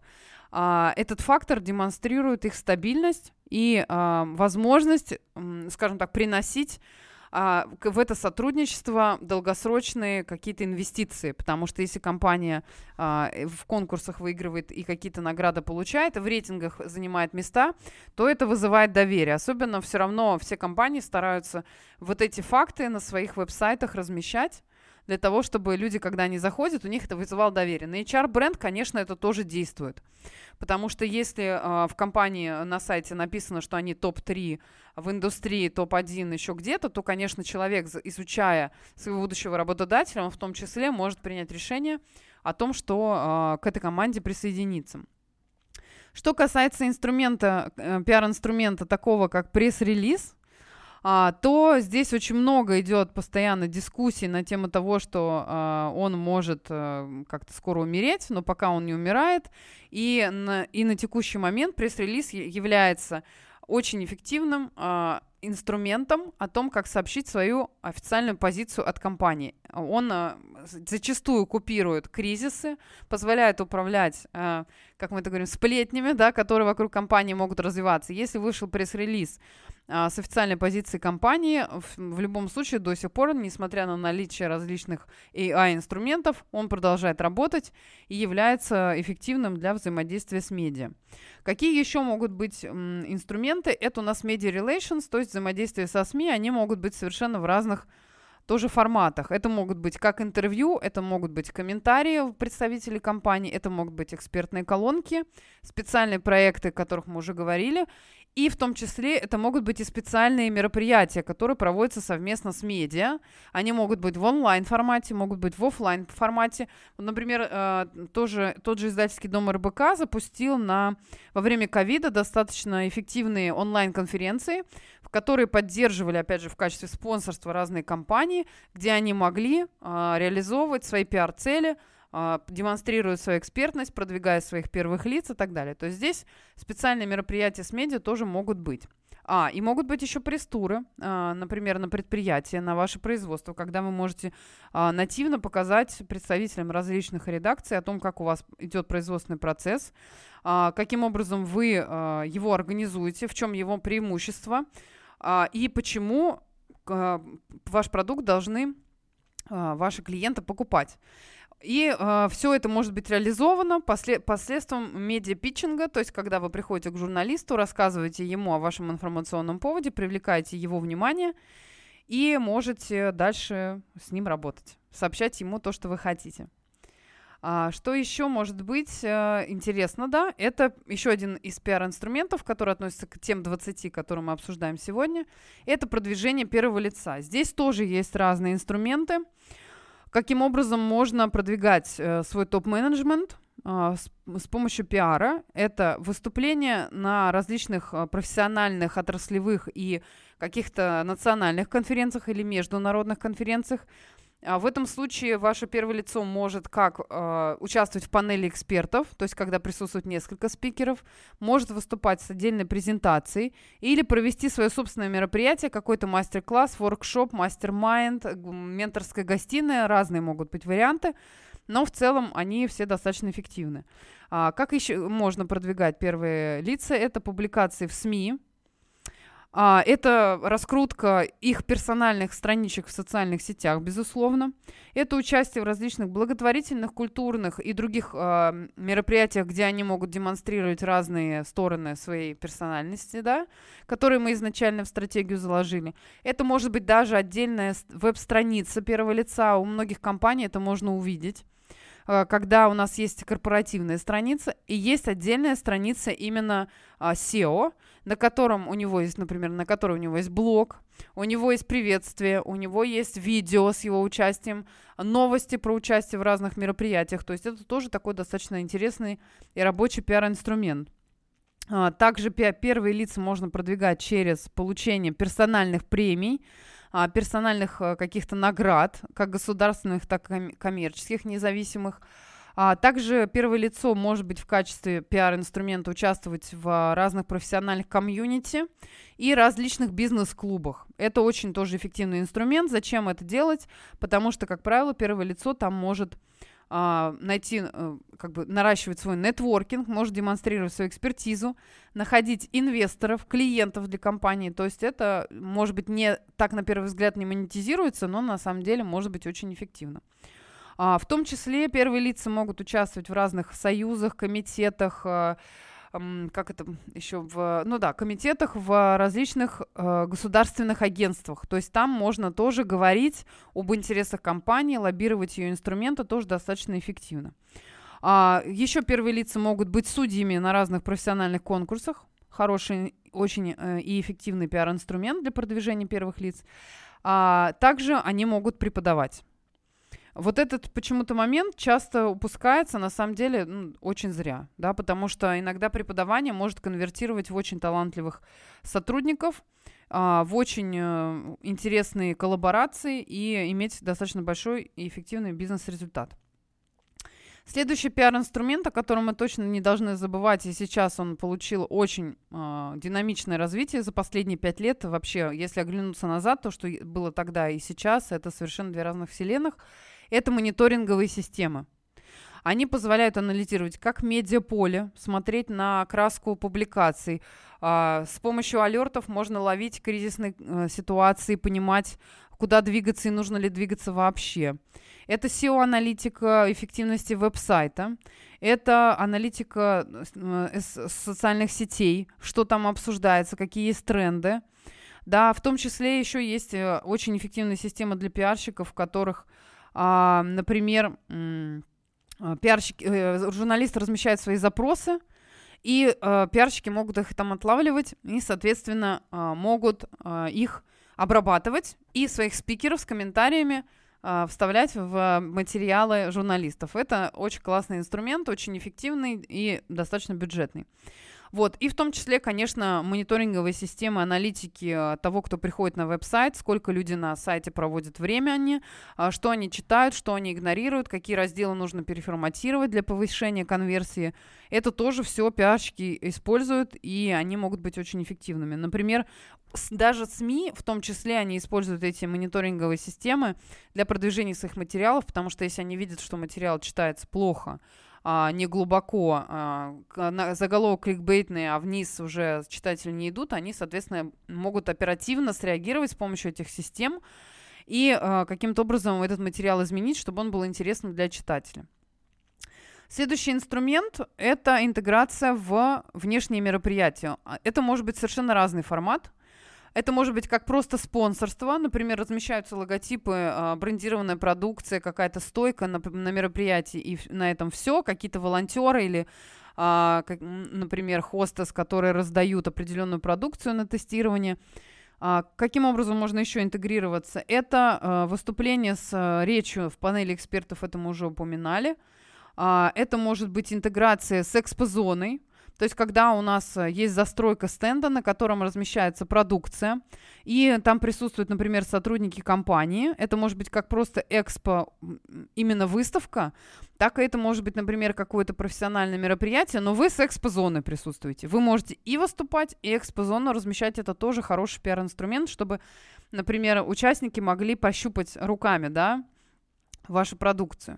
этот фактор демонстрирует их стабильность и а, возможность, скажем так, приносить а, в это сотрудничество долгосрочные какие-то инвестиции, потому что если компания а, в конкурсах выигрывает и какие-то награды получает, в рейтингах занимает места, то это вызывает доверие. Особенно все равно все компании стараются вот эти факты на своих веб-сайтах размещать, для того, чтобы люди, когда они заходят, у них это вызывало доверие. На HR-бренд, конечно, это тоже действует. Потому что если э, в компании на сайте написано, что они топ-3 в индустрии, топ-1 еще где-то, то, конечно, человек, изучая своего будущего работодателя, он в том числе может принять решение о том, что э, к этой команде присоединиться. Что касается инструмента, э, пиар-инструмента такого, как пресс-релиз, то здесь очень много идет постоянно дискуссий на тему того, что а, он может а, как-то скоро умереть, но пока он не умирает. И на, и на текущий момент пресс-релиз является очень эффективным а, инструментом о том, как сообщить свою официальную позицию от компании. Он а, зачастую купирует кризисы, позволяет управлять, а, как мы это говорим, сплетнями, да, которые вокруг компании могут развиваться. Если вышел пресс-релиз а, с официальной позиции компании, в, в любом случае до сих пор, несмотря на наличие различных AI-инструментов, он продолжает работать и является эффективным для взаимодействия с медиа. Какие еще могут быть инструменты? Это у нас media relations, то есть взаимодействие со СМИ, они могут быть совершенно в разных тоже форматах. Это могут быть как интервью, это могут быть комментарии представителей компании, это могут быть экспертные колонки, специальные проекты, о которых мы уже говорили, и в том числе это могут быть и специальные мероприятия, которые проводятся совместно с медиа. Они могут быть в онлайн формате, могут быть в офлайн формате. Например, э, тоже, тот же издательский дом РБК запустил на, во время ковида достаточно эффективные онлайн-конференции, в которые поддерживали, опять же, в качестве спонсорства разные компании, где они могли э, реализовывать свои пиар-цели – а, демонстрируют свою экспертность, продвигая своих первых лиц и так далее. То есть здесь специальные мероприятия с медиа тоже могут быть. А, и могут быть еще пресс-туры, а, например, на предприятие, на ваше производство, когда вы можете а, нативно показать представителям различных редакций о том, как у вас идет производственный процесс, каким образом вы его организуете, в чем его преимущество и почему ваш продукт должны ваши клиенты покупать. И э, все это может быть реализовано после, посредством медиапитчинга, то есть когда вы приходите к журналисту, рассказываете ему о вашем информационном поводе, привлекаете его внимание и можете дальше с ним работать, сообщать ему то, что вы хотите. А, что еще может быть а, интересно, да? Это еще один из пиар-инструментов, который относится к тем 20, которые мы обсуждаем сегодня. Это продвижение первого лица. Здесь тоже есть разные инструменты. Каким образом можно продвигать э, свой топ-менеджмент э, с, помощью пиара? Это выступления на различных э, профессиональных, отраслевых и каких-то национальных конференциях или международных конференциях, а в этом случае ваше первое лицо может как э, участвовать в панели экспертов, то есть когда присутствует несколько спикеров, может выступать с отдельной презентацией или провести свое собственное мероприятие, какой-то мастер-класс, воркшоп, мастер-майнд, менторская гостиная, разные могут быть варианты, но в целом они все достаточно эффективны. А как еще можно продвигать первые лица? Это публикации в СМИ, а, это раскрутка их персональных страничек в социальных сетях, безусловно. Это участие в различных благотворительных, культурных и других а, мероприятиях, где они могут демонстрировать разные стороны своей персональности, да, которые мы изначально в стратегию заложили. Это может быть даже отдельная веб-страница первого лица. У многих компаний это можно увидеть когда у нас есть корпоративная страница и есть отдельная страница именно SEO, на котором у него есть, например, на которой у него есть блог, у него есть приветствие, у него есть видео с его участием, новости про участие в разных мероприятиях. То есть это тоже такой достаточно интересный и рабочий пиар-инструмент. А, также первые лица можно продвигать через получение персональных премий, а, персональных э, каких-то наград, как государственных, так и коммерческих, независимых. А также первое лицо может быть в качестве пиар-инструмента участвовать в разных профессиональных комьюнити и различных бизнес-клубах. Это очень тоже эффективный инструмент. Зачем это делать? Потому что, как правило, первое лицо там может а, найти, а, как бы наращивать свой нетворкинг, может демонстрировать свою экспертизу, находить инвесторов, клиентов для компании. То есть это, может быть, не так на первый взгляд не монетизируется, но на самом деле может быть очень эффективно. А, в том числе первые лица могут участвовать в разных союзах, комитетах, а, как это еще в, ну да, комитетах в различных э, государственных агентствах. То есть там можно тоже говорить об интересах компании, лоббировать ее инструменты тоже достаточно эффективно. А, еще первые лица могут быть судьями на разных профессиональных конкурсах. Хороший, очень э, и эффективный пиар-инструмент для продвижения первых лиц. А, также они могут преподавать. Вот этот почему-то момент часто упускается, на самом деле, ну, очень зря, да, потому что иногда преподавание может конвертировать в очень талантливых сотрудников, а, в очень э, интересные коллаборации и иметь достаточно большой и эффективный бизнес-результат. Следующий пиар-инструмент, о котором мы точно не должны забывать, и сейчас он получил очень э, динамичное развитие за последние пять лет. Вообще, если оглянуться назад, то, что было тогда и сейчас, это совершенно две разных вселенных – это мониторинговые системы. Они позволяют анализировать как медиаполе, смотреть на краску публикаций. А, с помощью алертов можно ловить кризисные а, ситуации, понимать, куда двигаться и нужно ли двигаться вообще. Это SEO-аналитика эффективности веб-сайта. Это аналитика э, социальных сетей, что там обсуждается, какие есть тренды. Да, в том числе еще есть э, очень эффективная система для пиарщиков, в которых а, например, а, пиарщики, э, журналисты размещают свои запросы, и э, пиарщики могут их там отлавливать и, соответственно, э, могут э, их обрабатывать и своих спикеров с комментариями э, вставлять в материалы журналистов. Это очень классный инструмент, очень эффективный и достаточно бюджетный. Вот. И в том числе, конечно, мониторинговые системы аналитики э, того, кто приходит на веб-сайт, сколько люди на сайте проводят время они, а, что они читают, что они игнорируют, какие разделы нужно переформатировать для повышения конверсии. Это тоже все пиарщики используют, и они могут быть очень эффективными. Например, даже СМИ, в том числе, они используют эти мониторинговые системы для продвижения своих материалов, потому что если они видят, что материал читается плохо, а, не глубоко, а, заголовок кликбейтный, а вниз уже читатели не идут, они, соответственно, могут оперативно среагировать с помощью этих систем и э, каким-то образом этот материал изменить, чтобы он был интересным для читателя. Следующий инструмент – это интеграция в внешние мероприятия. А, это может быть совершенно разный формат. Это может быть как просто спонсорство, например, размещаются логотипы, а, брендированная продукция, какая-то стойка на, на мероприятии, и на этом все, какие-то волонтеры или а, например, хостес, которые раздают определенную продукцию на тестирование. А, каким образом можно еще интегрироваться? Это выступление с речью в панели экспертов, это мы уже упоминали. Это может быть интеграция с экспозоной, то есть, когда у нас э, есть застройка стенда, на котором размещается продукция, и там присутствуют, например, сотрудники компании, это может быть как просто экспо, именно выставка, так и это может быть, например, какое-то профессиональное мероприятие, но вы с экспозоной присутствуете. Вы можете и выступать, и экспозону размещать. Это тоже хороший пиар-инструмент, чтобы, например, участники могли пощупать руками, да, вашу продукцию.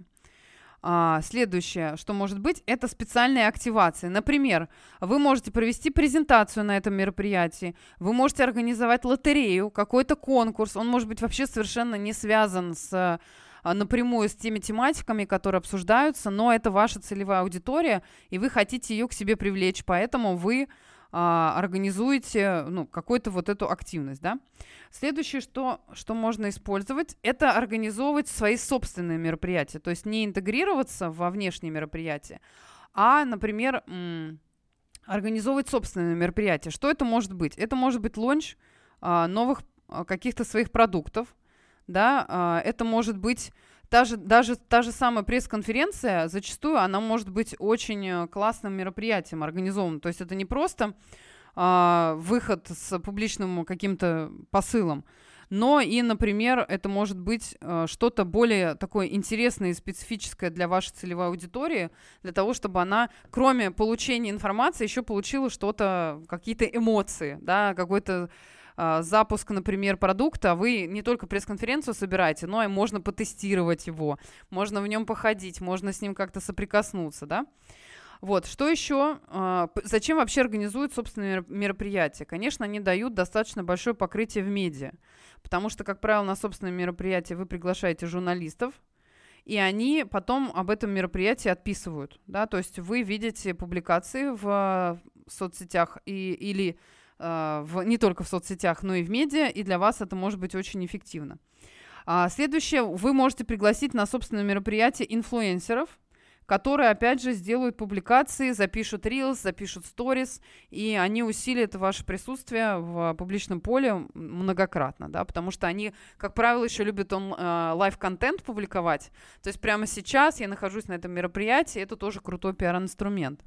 А, следующее, что может быть, это специальные активации. Например, вы можете провести презентацию на этом мероприятии, вы можете организовать лотерею, какой-то конкурс, он может быть вообще совершенно не связан с а, напрямую с теми тематиками, которые обсуждаются, но это ваша целевая аудитория, и вы хотите ее к себе привлечь, поэтому вы а, организуете ну, какую-то вот эту активность, да. Следующее, что, что можно использовать, это организовывать свои собственные мероприятия, то есть не интегрироваться во внешние мероприятия, а, например, организовывать собственные мероприятия. Что это может быть? Это может быть лонч а, новых а, каких-то своих продуктов, да, это может быть даже, даже та же самая пресс-конференция, зачастую она может быть очень э, классным мероприятием организован. То есть это не просто э, выход с публичным каким-то посылом, но и, например, это может быть э, что-то более такое интересное и специфическое для вашей целевой аудитории, для того, чтобы она, кроме получения информации, еще получила что-то, какие-то эмоции, да, какой-то запуск, например, продукта, вы не только пресс-конференцию собираете, но и можно потестировать его, можно в нем походить, можно с ним как-то соприкоснуться, да. Вот, что еще? А, зачем вообще организуют собственные мероприятия? Конечно, они дают достаточно большое покрытие в медиа, потому что, как правило, на собственное мероприятие вы приглашаете журналистов, и они потом об этом мероприятии отписывают, да, то есть вы видите публикации в соцсетях и, или Э, в, не только в соцсетях, но и в медиа, и для вас это может быть очень эффективно. А следующее, вы можете пригласить на собственное мероприятие инфлюенсеров, которые, опять же, сделают публикации, запишут reels, запишут stories, и они усилят ваше присутствие в публичном поле многократно, да, потому что они, как правило, еще любят он э, live-контент публиковать. То есть прямо сейчас я нахожусь на этом мероприятии, это тоже крутой пиар-инструмент.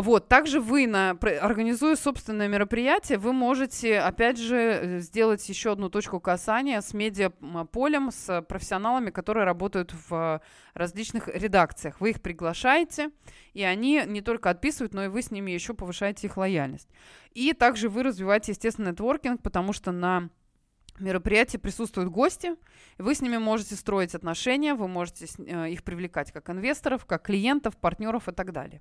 Вот, также вы, на, организуя собственное мероприятие, вы можете, опять же, э, сделать еще одну точку касания с медиаполем, с профессионалами, которые работают в различных редакциях. Вы их приглашаете, и они не только отписывают, но и вы с ними еще повышаете их лояльность. И также вы развиваете, естественно, нетворкинг, потому что на мероприятии присутствуют гости, вы с ними можете строить отношения, вы можете э, их привлекать как инвесторов, как клиентов, партнеров и так далее.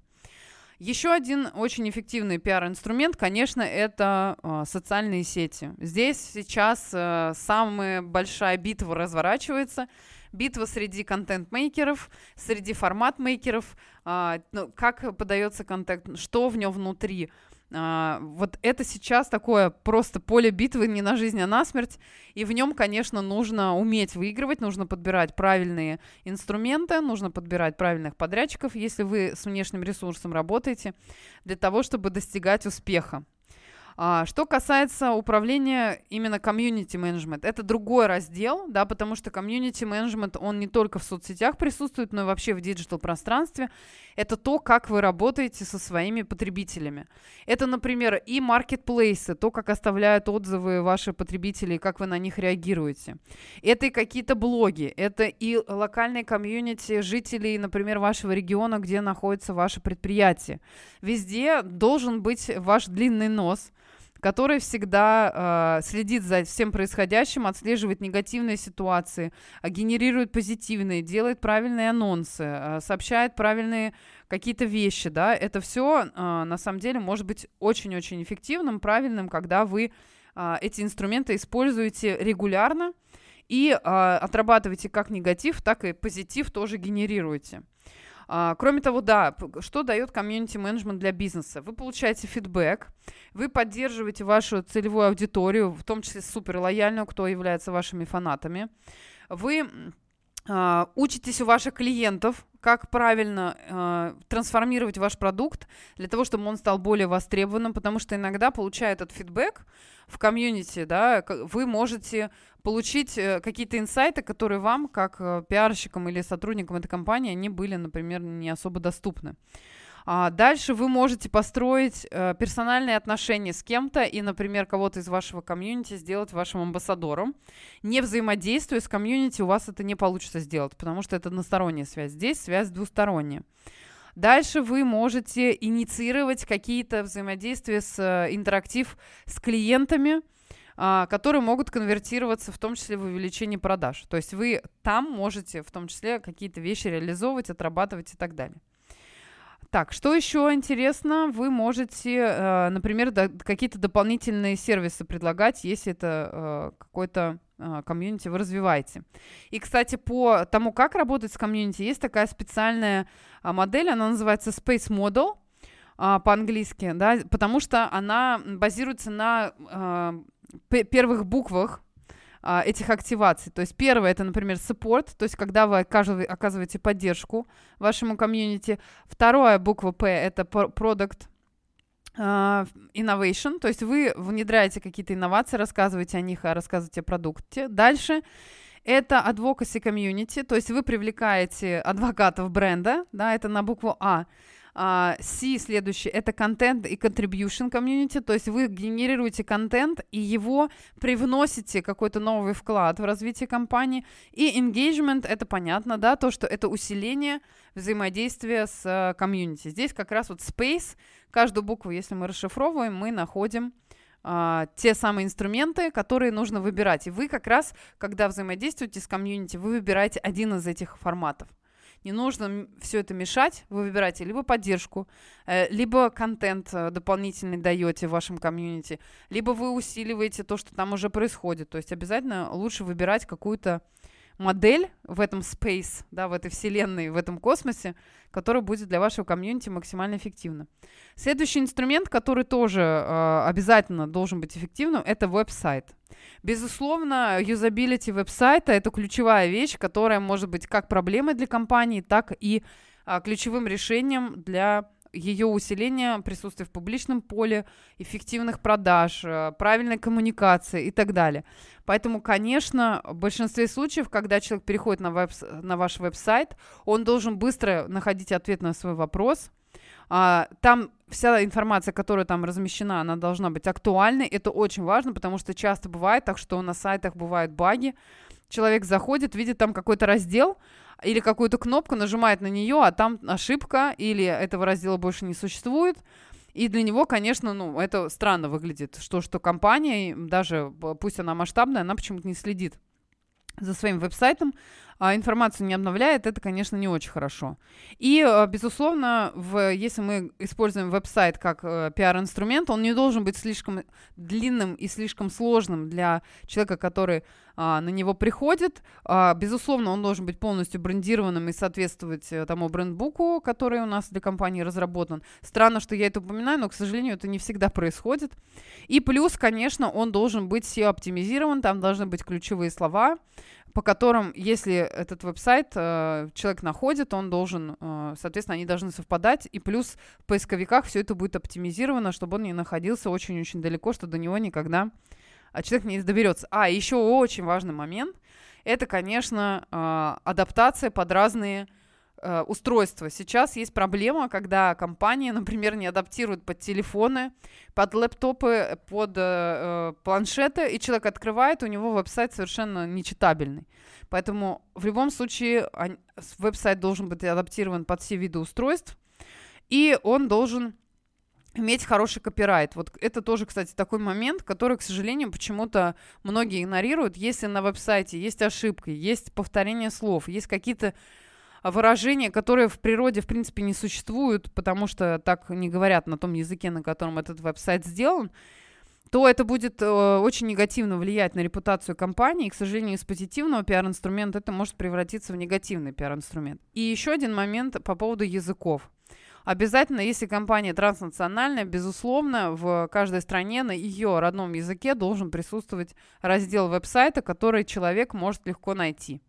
Еще один очень эффективный пиар-инструмент, конечно, это э, социальные сети. Здесь сейчас э, самая большая битва разворачивается. Битва среди контент-мейкеров, среди формат-мейкеров. Э, ну, как подается контент, что в нем внутри. А, вот это сейчас такое просто поле битвы не на жизнь, а на смерть. И в нем, конечно, нужно уметь выигрывать, нужно подбирать правильные инструменты, нужно подбирать правильных подрядчиков, если вы с внешним ресурсом работаете, для того, чтобы достигать успеха. А, что касается управления именно community менеджмент, это другой раздел, да, потому что community менеджмент, он не только в соцсетях присутствует, но и вообще в digital пространстве. Это то, как вы работаете со своими потребителями. Это, например, и маркетплейсы, то, как оставляют отзывы ваши потребители, как вы на них реагируете. Это и какие-то блоги, это и локальные комьюнити жителей, например, вашего региона, где находится ваше предприятие. Везде должен быть ваш длинный нос – который всегда э, следит за всем происходящим, отслеживает негативные ситуации, э, генерирует позитивные, делает правильные анонсы, э, сообщает правильные какие-то вещи, да, это все э, на самом деле может быть очень-очень эффективным, правильным, когда вы э, эти инструменты используете регулярно, и э, отрабатывайте как негатив, так и позитив тоже генерируете. А, кроме того, да, что дает комьюнити-менеджмент для бизнеса? Вы получаете фидбэк, вы поддерживаете вашу целевую аудиторию, в том числе супер лояльную, кто является вашими фанатами. Вы а, учитесь у ваших клиентов, как правильно э, трансформировать ваш продукт для того, чтобы он стал более востребованным, потому что иногда, получая этот фидбэк в комьюнити, да, вы можете получить э, какие-то инсайты, которые вам, как э, пиарщикам или сотрудникам этой компании, они были, например, не особо доступны. А дальше вы можете построить э, персональные отношения с кем-то и, например, кого-то из вашего комьюнити сделать вашим амбассадором. Не взаимодействуя с комьюнити, у вас это не получится сделать, потому что это односторонняя связь. Здесь связь двусторонняя. Дальше вы можете инициировать какие-то взаимодействия с интерактив с клиентами, которые могут конвертироваться в том числе в увеличение продаж. То есть вы там можете в том числе какие-то вещи реализовывать, отрабатывать и так далее. Так, что еще интересно? Вы можете, э, например, какие-то дополнительные сервисы предлагать, если это э, какой-то комьюнити вы развиваете. И, кстати, по тому, как работать с комьюнити, есть такая специальная а, модель, она называется Space Model а, по-английски, да, потому что она базируется на первых буквах а, этих активаций. То есть первое это, например, support, то есть когда вы оказываете поддержку вашему комьюнити. Второе, буква P, это product uh, innovation, то есть вы внедряете какие-то инновации, рассказываете о них, а рассказываете о продукте. Дальше это advocacy community, то есть вы привлекаете адвокатов бренда, да, это на букву А. Uh, C следующий это контент и contribution community, то есть вы генерируете контент и его привносите какой-то новый вклад в развитие компании. И engagement это понятно, да, то, что это усиление взаимодействия с комьюнити. Здесь как раз вот space, каждую букву, если мы расшифровываем, мы находим Uh, те самые инструменты, которые нужно выбирать. И вы как раз, когда взаимодействуете с комьюнити, вы выбираете один из этих форматов. Не нужно все это мешать. Вы выбираете либо поддержку, э, либо контент э, дополнительный даете в вашем комьюнити, либо вы усиливаете то, что там уже происходит. То есть обязательно лучше выбирать какую-то модель в этом space, да, в этой вселенной, в этом космосе, которая будет для вашего комьюнити максимально эффективна. Следующий инструмент, который тоже э, обязательно должен быть эффективным, это веб-сайт. Безусловно, юзабилити веб-сайта – это ключевая вещь, которая может быть как проблемой для компании, так и э, ключевым решением для ее усиление присутствия в публичном поле, эффективных продаж, э, правильной коммуникации и так далее. Поэтому, конечно, в большинстве случаев, когда человек переходит на, веб, на ваш веб-сайт, он должен быстро находить ответ на свой вопрос. А, там вся информация, которая там размещена, она должна быть актуальной. Это очень важно, потому что часто бывает так, что на сайтах бывают баги. Человек заходит, видит там какой-то раздел, или какую-то кнопку, нажимает на нее, а там ошибка, или этого раздела больше не существует. И для него, конечно, ну, это странно выглядит, что, что компания, даже пусть она масштабная, она почему-то не следит за своим веб-сайтом, информацию не обновляет, это, конечно, не очень хорошо. И, э, безусловно, в, если мы используем веб-сайт как э, пиар-инструмент, он не должен быть слишком длинным и слишком сложным для человека, который а, на него приходит. А, безусловно, он должен быть полностью брендированным и соответствовать э, тому брендбуку, который у нас для компании разработан. Странно, что я это упоминаю, но, к сожалению, это не всегда происходит. И плюс, конечно, он должен быть SEO-оптимизирован, там должны быть ключевые слова, по которым, если этот веб-сайт э, человек находит, он должен, э, соответственно, они должны совпадать, и плюс в поисковиках все это будет оптимизировано, чтобы он не находился очень-очень далеко, что до него никогда а, человек не доберется. А, еще очень важный момент, это, конечно, э, адаптация под разные э, устройства. Сейчас есть проблема, когда компания, например, не адаптирует под телефоны, под лэптопы, под э, планшеты, и человек открывает, у него веб-сайт совершенно нечитабельный. Поэтому в любом случае веб-сайт должен быть адаптирован под все виды устройств, и он должен иметь хороший копирайт. Вот это тоже, кстати, такой момент, который, к сожалению, почему-то многие игнорируют. Если на веб-сайте есть ошибки, есть повторение слов, есть какие-то выражения, которые в природе, в принципе, не существуют, потому что так не говорят на том языке, на котором этот веб-сайт сделан, то это будет э, очень негативно влиять на репутацию компании. И, к сожалению, из позитивного пиар-инструмента это может превратиться в негативный пиар-инструмент. И еще один момент по поводу языков. Обязательно, если компания транснациональная, безусловно, в каждой стране на ее родном языке должен присутствовать раздел веб-сайта, который человек может легко найти.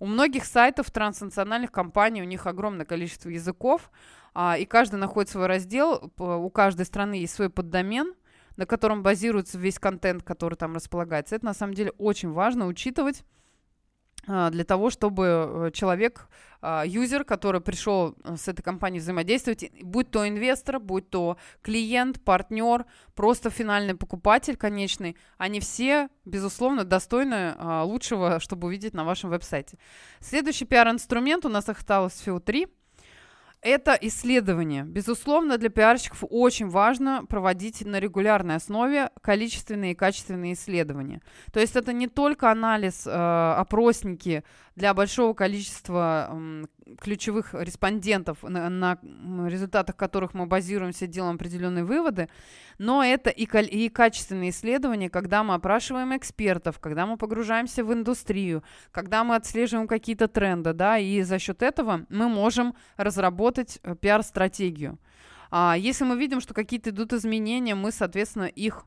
У многих сайтов транснациональных компаний, у них огромное количество языков, а, и каждый находит свой раздел, у каждой страны есть свой поддомен, на котором базируется весь контент, который там располагается. Это на самом деле очень важно учитывать для того, чтобы э, человек, а, юзер, который пришел э, с этой компанией взаимодействовать, будь то инвестор, будь то клиент, партнер, просто финальный покупатель конечный, они все, безусловно, достойны а, лучшего, чтобы увидеть на вашем веб-сайте. Следующий пиар-инструмент у нас осталось всего три – это исследование. Безусловно, для пиарщиков очень важно проводить на регулярной основе количественные и качественные исследования. То есть это не только анализ, э, опросники для большого количества ключевых респондентов, на, на результатах которых мы базируемся, делаем определенные выводы, но это и, и качественные исследования, когда мы опрашиваем экспертов, когда мы погружаемся в индустрию, когда мы отслеживаем какие-то тренды, да, и за счет этого мы можем разработать э, пиар-стратегию. А если мы видим, что какие-то идут изменения, мы, соответственно, их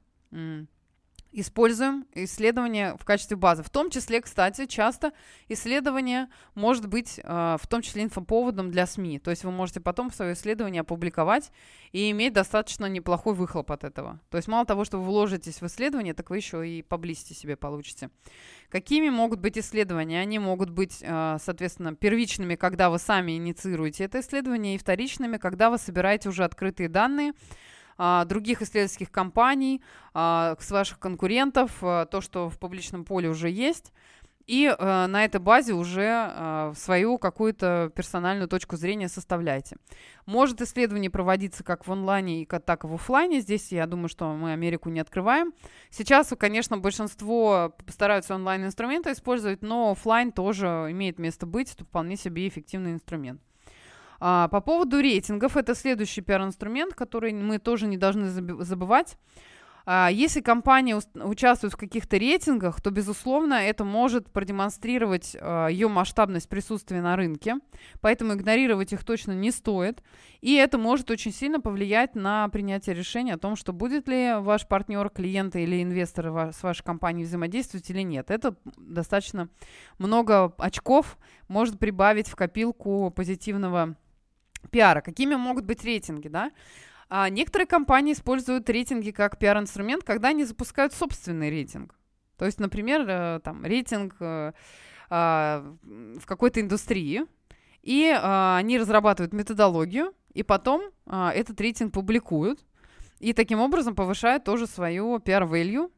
используем исследования в качестве базы. В том числе, кстати, часто исследование может быть э, в том числе инфоповодом для СМИ. То есть вы можете потом свое исследование опубликовать и иметь достаточно неплохой выхлоп от этого. То есть мало того, что вы вложитесь в исследование, так вы еще и поблизости себе получите. Какими могут быть исследования? Они могут быть, э, соответственно, первичными, когда вы сами инициируете это исследование, и вторичными, когда вы собираете уже открытые данные, других исследовательских компаний, а, с ваших конкурентов, а, то, что в публичном поле уже есть, и э, на этой базе уже свою какую-то персональную точку зрения составляйте. Может исследование проводиться как в онлайне, так и в офлайне. Здесь я думаю, что мы Америку не открываем. Сейчас, конечно, большинство постараются онлайн-инструменты использовать, но офлайн тоже имеет место быть. Это вполне себе эффективный инструмент. А, по поводу рейтингов, это следующий пиар-инструмент, который мы тоже не должны забывать. А, если компания участвует в каких-то рейтингах, то, безусловно, это может продемонстрировать а, ее масштабность присутствия на рынке, поэтому игнорировать их точно не стоит. И это может очень сильно повлиять на принятие решения о том, что будет ли ваш партнер, клиент или инвестор с вашей компанией взаимодействовать или нет. Это достаточно много очков может прибавить в копилку позитивного пиара. Какими могут быть рейтинги, да? А некоторые компании используют рейтинги как пиар-инструмент, когда они запускают собственный рейтинг. То есть, например, э, там рейтинг э, а, в какой-то индустрии, и а, они разрабатывают методологию, и потом а, этот рейтинг публикуют, и таким образом повышают тоже свою пиар-value.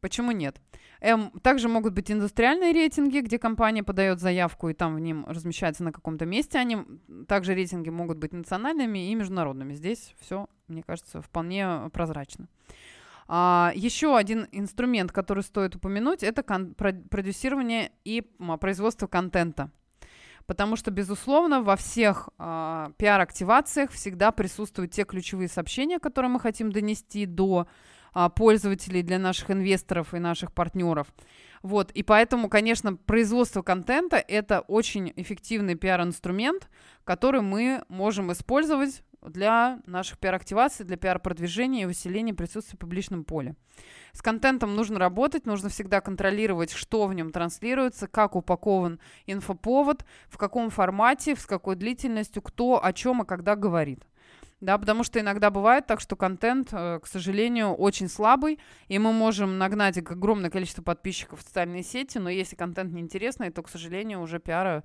Почему нет? Эм, также могут быть индустриальные рейтинги, где компания подает заявку и там в ним размещается на каком-то месте. Они также рейтинги могут быть национальными и международными. Здесь все, мне кажется, вполне прозрачно. А, еще один инструмент, который стоит упомянуть, это кон- продюсирование и производство контента. Потому что, безусловно, во всех э, пиар-активациях всегда присутствуют те ключевые сообщения, которые мы хотим донести до пользователей, для наших инвесторов и наших партнеров. Вот, и поэтому, конечно, производство контента – это очень эффективный пиар-инструмент, который мы можем использовать для наших пиар-активаций, для пиар-продвижения и усиления присутствия в публичном поле. С контентом нужно работать, нужно всегда контролировать, что в нем транслируется, как упакован инфоповод, в каком формате, с какой длительностью, кто о чем и когда говорит. Да, потому что иногда бывает так, что контент, э, к сожалению, очень слабый, и мы можем нагнать огромное количество подписчиков в социальные сети, но если контент неинтересный, то, к сожалению, уже пиара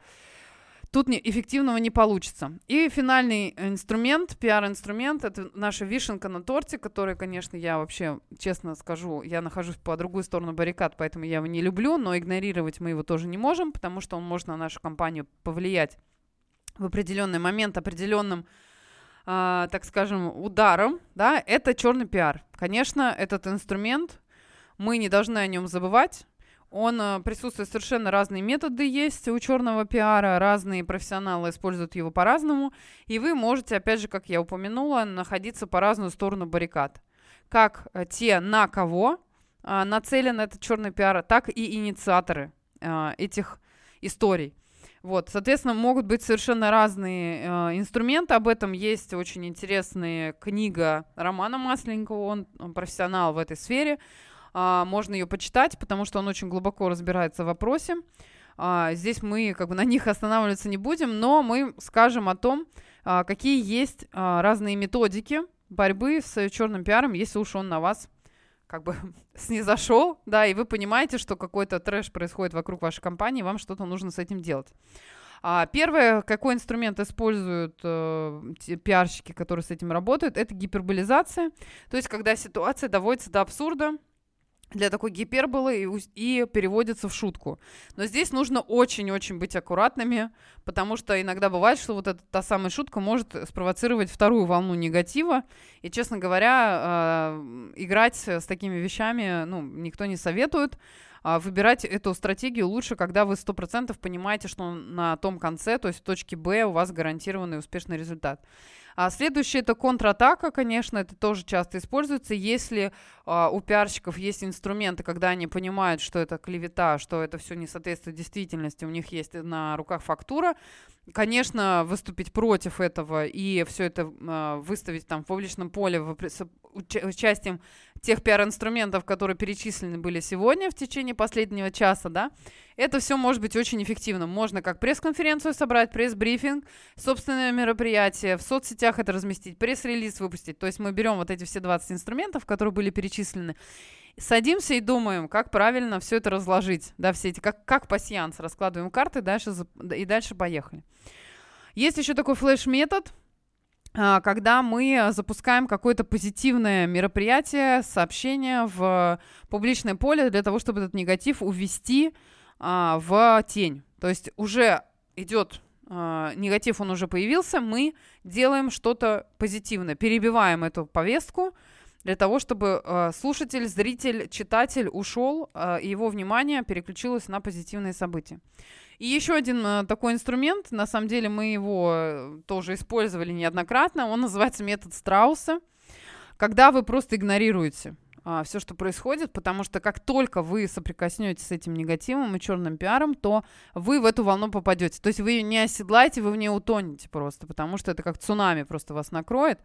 тут не, эффективного не получится. И финальный инструмент, пиар-инструмент, это наша вишенка на торте, который, конечно, я вообще, честно скажу, я нахожусь по другую сторону баррикад, поэтому я его не люблю, но игнорировать мы его тоже не можем, потому что он может на нашу компанию повлиять в определенный момент определенным а, так скажем, ударом, да, это черный пиар. Конечно, этот инструмент, мы не должны о нем забывать. Он э, присутствует совершенно разные методы есть у черного пиара, разные профессионалы используют его по-разному, и вы можете, опять же, как я упомянула, находиться по разную сторону баррикад. как э, те, на кого э, нацелен этот черный пиар, так и инициаторы э, этих историй. Вот, соответственно, могут быть совершенно разные э, инструменты. Об этом есть очень интересная книга Романа Масленникова, он, он профессионал в этой сфере. Э, можно ее почитать, потому что он очень глубоко разбирается в вопросе. Э, здесь мы как бы на них останавливаться не будем, но мы скажем о том, э, какие есть э, разные методики борьбы с черным пиаром, если уж он на вас как бы снизошел, да, и вы понимаете, что какой-то трэш происходит вокруг вашей компании, вам что-то нужно с этим делать. А первое, какой инструмент используют э, пиарщики, которые с этим работают, это гиперболизация. То есть, когда ситуация доводится до абсурда, для такой гиперболы и, и переводится в шутку. Но здесь нужно очень-очень быть аккуратными, потому что иногда бывает, что вот эта та самая шутка может спровоцировать вторую волну негатива. И, честно говоря, э, играть с такими вещами ну, никто не советует. А выбирать эту стратегию лучше, когда вы 100% понимаете, что на том конце, то есть в точке Б, у вас гарантированный успешный результат. А следующее это контратака, конечно, это тоже часто используется. Если а, у пиарщиков есть инструменты, когда они понимают, что это клевета, что это все не соответствует действительности, у них есть на руках фактура, конечно, выступить против этого и все это э, выставить там в публичном поле в, с участием тех пиар-инструментов, которые перечислены были сегодня в течение последнего часа, да, это все может быть очень эффективно. Можно как пресс-конференцию собрать, пресс-брифинг, собственное мероприятие, в соцсетях это разместить, пресс-релиз выпустить. То есть мы берем вот эти все 20 инструментов, которые были перечислены, садимся и думаем, как правильно все это разложить, да, все эти, как, как пассианс, раскладываем карты дальше, и дальше поехали. Есть еще такой флеш-метод, когда мы запускаем какое-то позитивное мероприятие, сообщение в публичное поле для того, чтобы этот негатив увести а, в тень. То есть уже идет а, негатив, он уже появился, мы делаем что-то позитивное, перебиваем эту повестку для того, чтобы а, слушатель, зритель, читатель ушел, а, и его внимание переключилось на позитивные события. И еще один а, такой инструмент, на самом деле мы его э, тоже использовали неоднократно, он называется метод Страуса, когда вы просто игнорируете а, все, что происходит, потому что как только вы соприкоснетесь с этим негативом и черным пиаром, то вы в эту волну попадете. То есть вы ее не оседлаете, вы в ней утонете просто, потому что это как цунами просто вас накроет.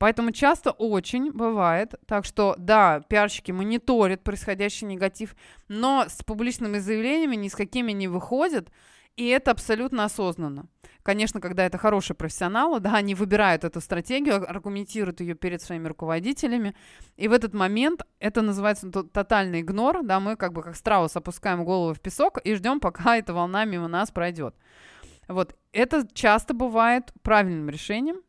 Поэтому часто очень бывает так, что да, пиарщики мониторят происходящий негатив, но с публичными заявлениями ни с какими не выходят, и это абсолютно осознанно. Конечно, когда это хорошие профессионалы, да, они выбирают эту стратегию, аргументируют ее перед своими руководителями, и в этот момент это называется тотальный игнор, да, мы как бы как страус опускаем голову в песок и ждем, пока эта волна мимо нас пройдет. Вот, это часто бывает правильным решением,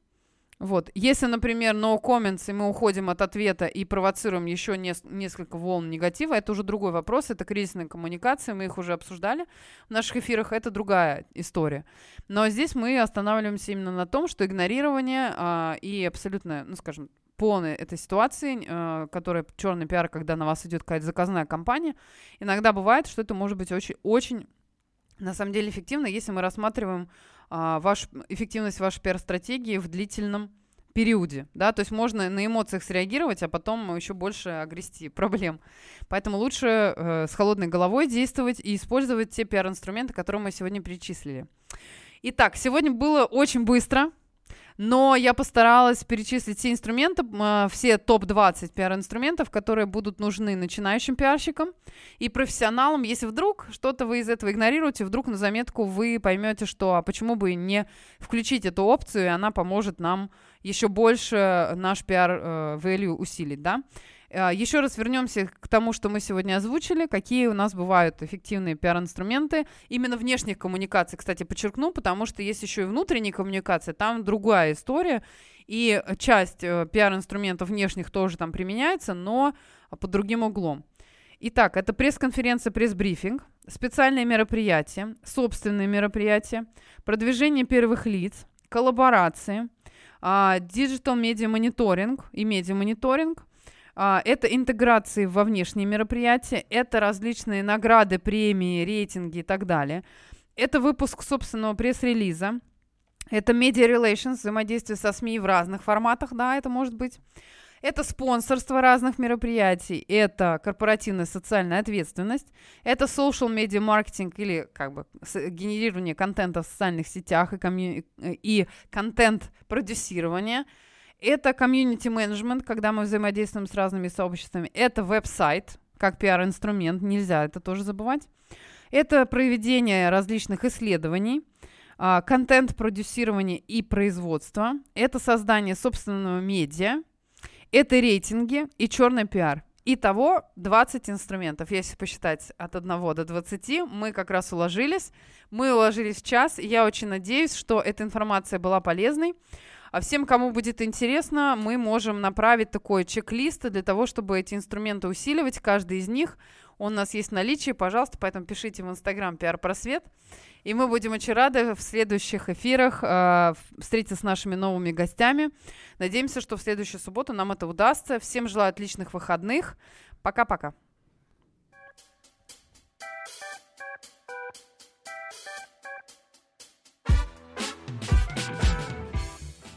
вот. Если, например, no comments, и мы уходим от ответа и провоцируем еще не, несколько волн негатива, это уже другой вопрос, это кризисная коммуникация, мы их уже обсуждали в наших эфирах, это другая история. Но здесь мы останавливаемся именно на том, что игнорирование а, и абсолютно, ну, скажем, полной этой ситуации, э, которая черный пиар, когда на вас идет какая-то заказная кампания, иногда бывает, что это может быть очень, очень на самом деле эффективно, если мы рассматриваем а, ваш, эффективность вашей пиар-стратегии в длительном периоде, да, то есть можно на эмоциях среагировать, а потом еще больше огрести проблем. Поэтому лучше э, с холодной головой действовать и использовать те пиар-инструменты, которые мы сегодня перечислили. Итак, сегодня было очень быстро, но я постаралась перечислить все инструменты, а, все топ-20 пиар-инструментов, которые будут нужны начинающим пиарщикам и профессионалам. Если вдруг что-то вы из этого игнорируете, вдруг на заметку вы поймете, что а почему бы не включить эту опцию, и она поможет нам еще больше наш пиар-value э, усилить, да. А, Еще раз вернемся к тому, что мы сегодня озвучили, какие у нас бывают эффективные пиар-инструменты. Именно внешних коммуникаций, кстати, подчеркну, потому что есть еще и внутренние коммуникации, там другая история, и часть э, пиар-инструментов внешних тоже там применяется, но под другим углом. Итак, это пресс-конференция, пресс-брифинг, специальные мероприятия, собственные мероприятия, продвижение первых лиц, коллаборации, digital медиа мониторинг и медиа мониторинг, а, это интеграции во внешние мероприятия, это различные награды, премии, рейтинги и так далее. Это выпуск собственного пресс-релиза. Это media relations, взаимодействие со СМИ в разных форматах, да, это может быть. Это спонсорство разных мероприятий, это корпоративная социальная ответственность, это social media маркетинг или как бы генерирование контента в социальных сетях и, комью... и контент-продюсирование, это комьюнити менеджмент, когда мы взаимодействуем с разными сообществами, это веб-сайт, как пиар-инструмент, нельзя это тоже забывать. Это проведение различных исследований, а, контент-продюсирование и производство, это создание собственного медиа, это рейтинги и черный пиар. Итого 20 инструментов. Если посчитать от 1 до 20, мы как раз уложились. Мы уложились в час. Я очень надеюсь, что эта информация была полезной. А всем, кому будет интересно, мы можем направить такой чек-лист для того, чтобы эти инструменты усиливать. Каждый из них, он у нас есть в наличии. Пожалуйста, поэтому пишите в Инстаграм «Пиар Просвет». И мы будем очень рады в следующих эфирах э, встретиться с нашими новыми гостями. Надеемся, что в следующую субботу нам это удастся. Всем желаю отличных выходных. Пока-пока.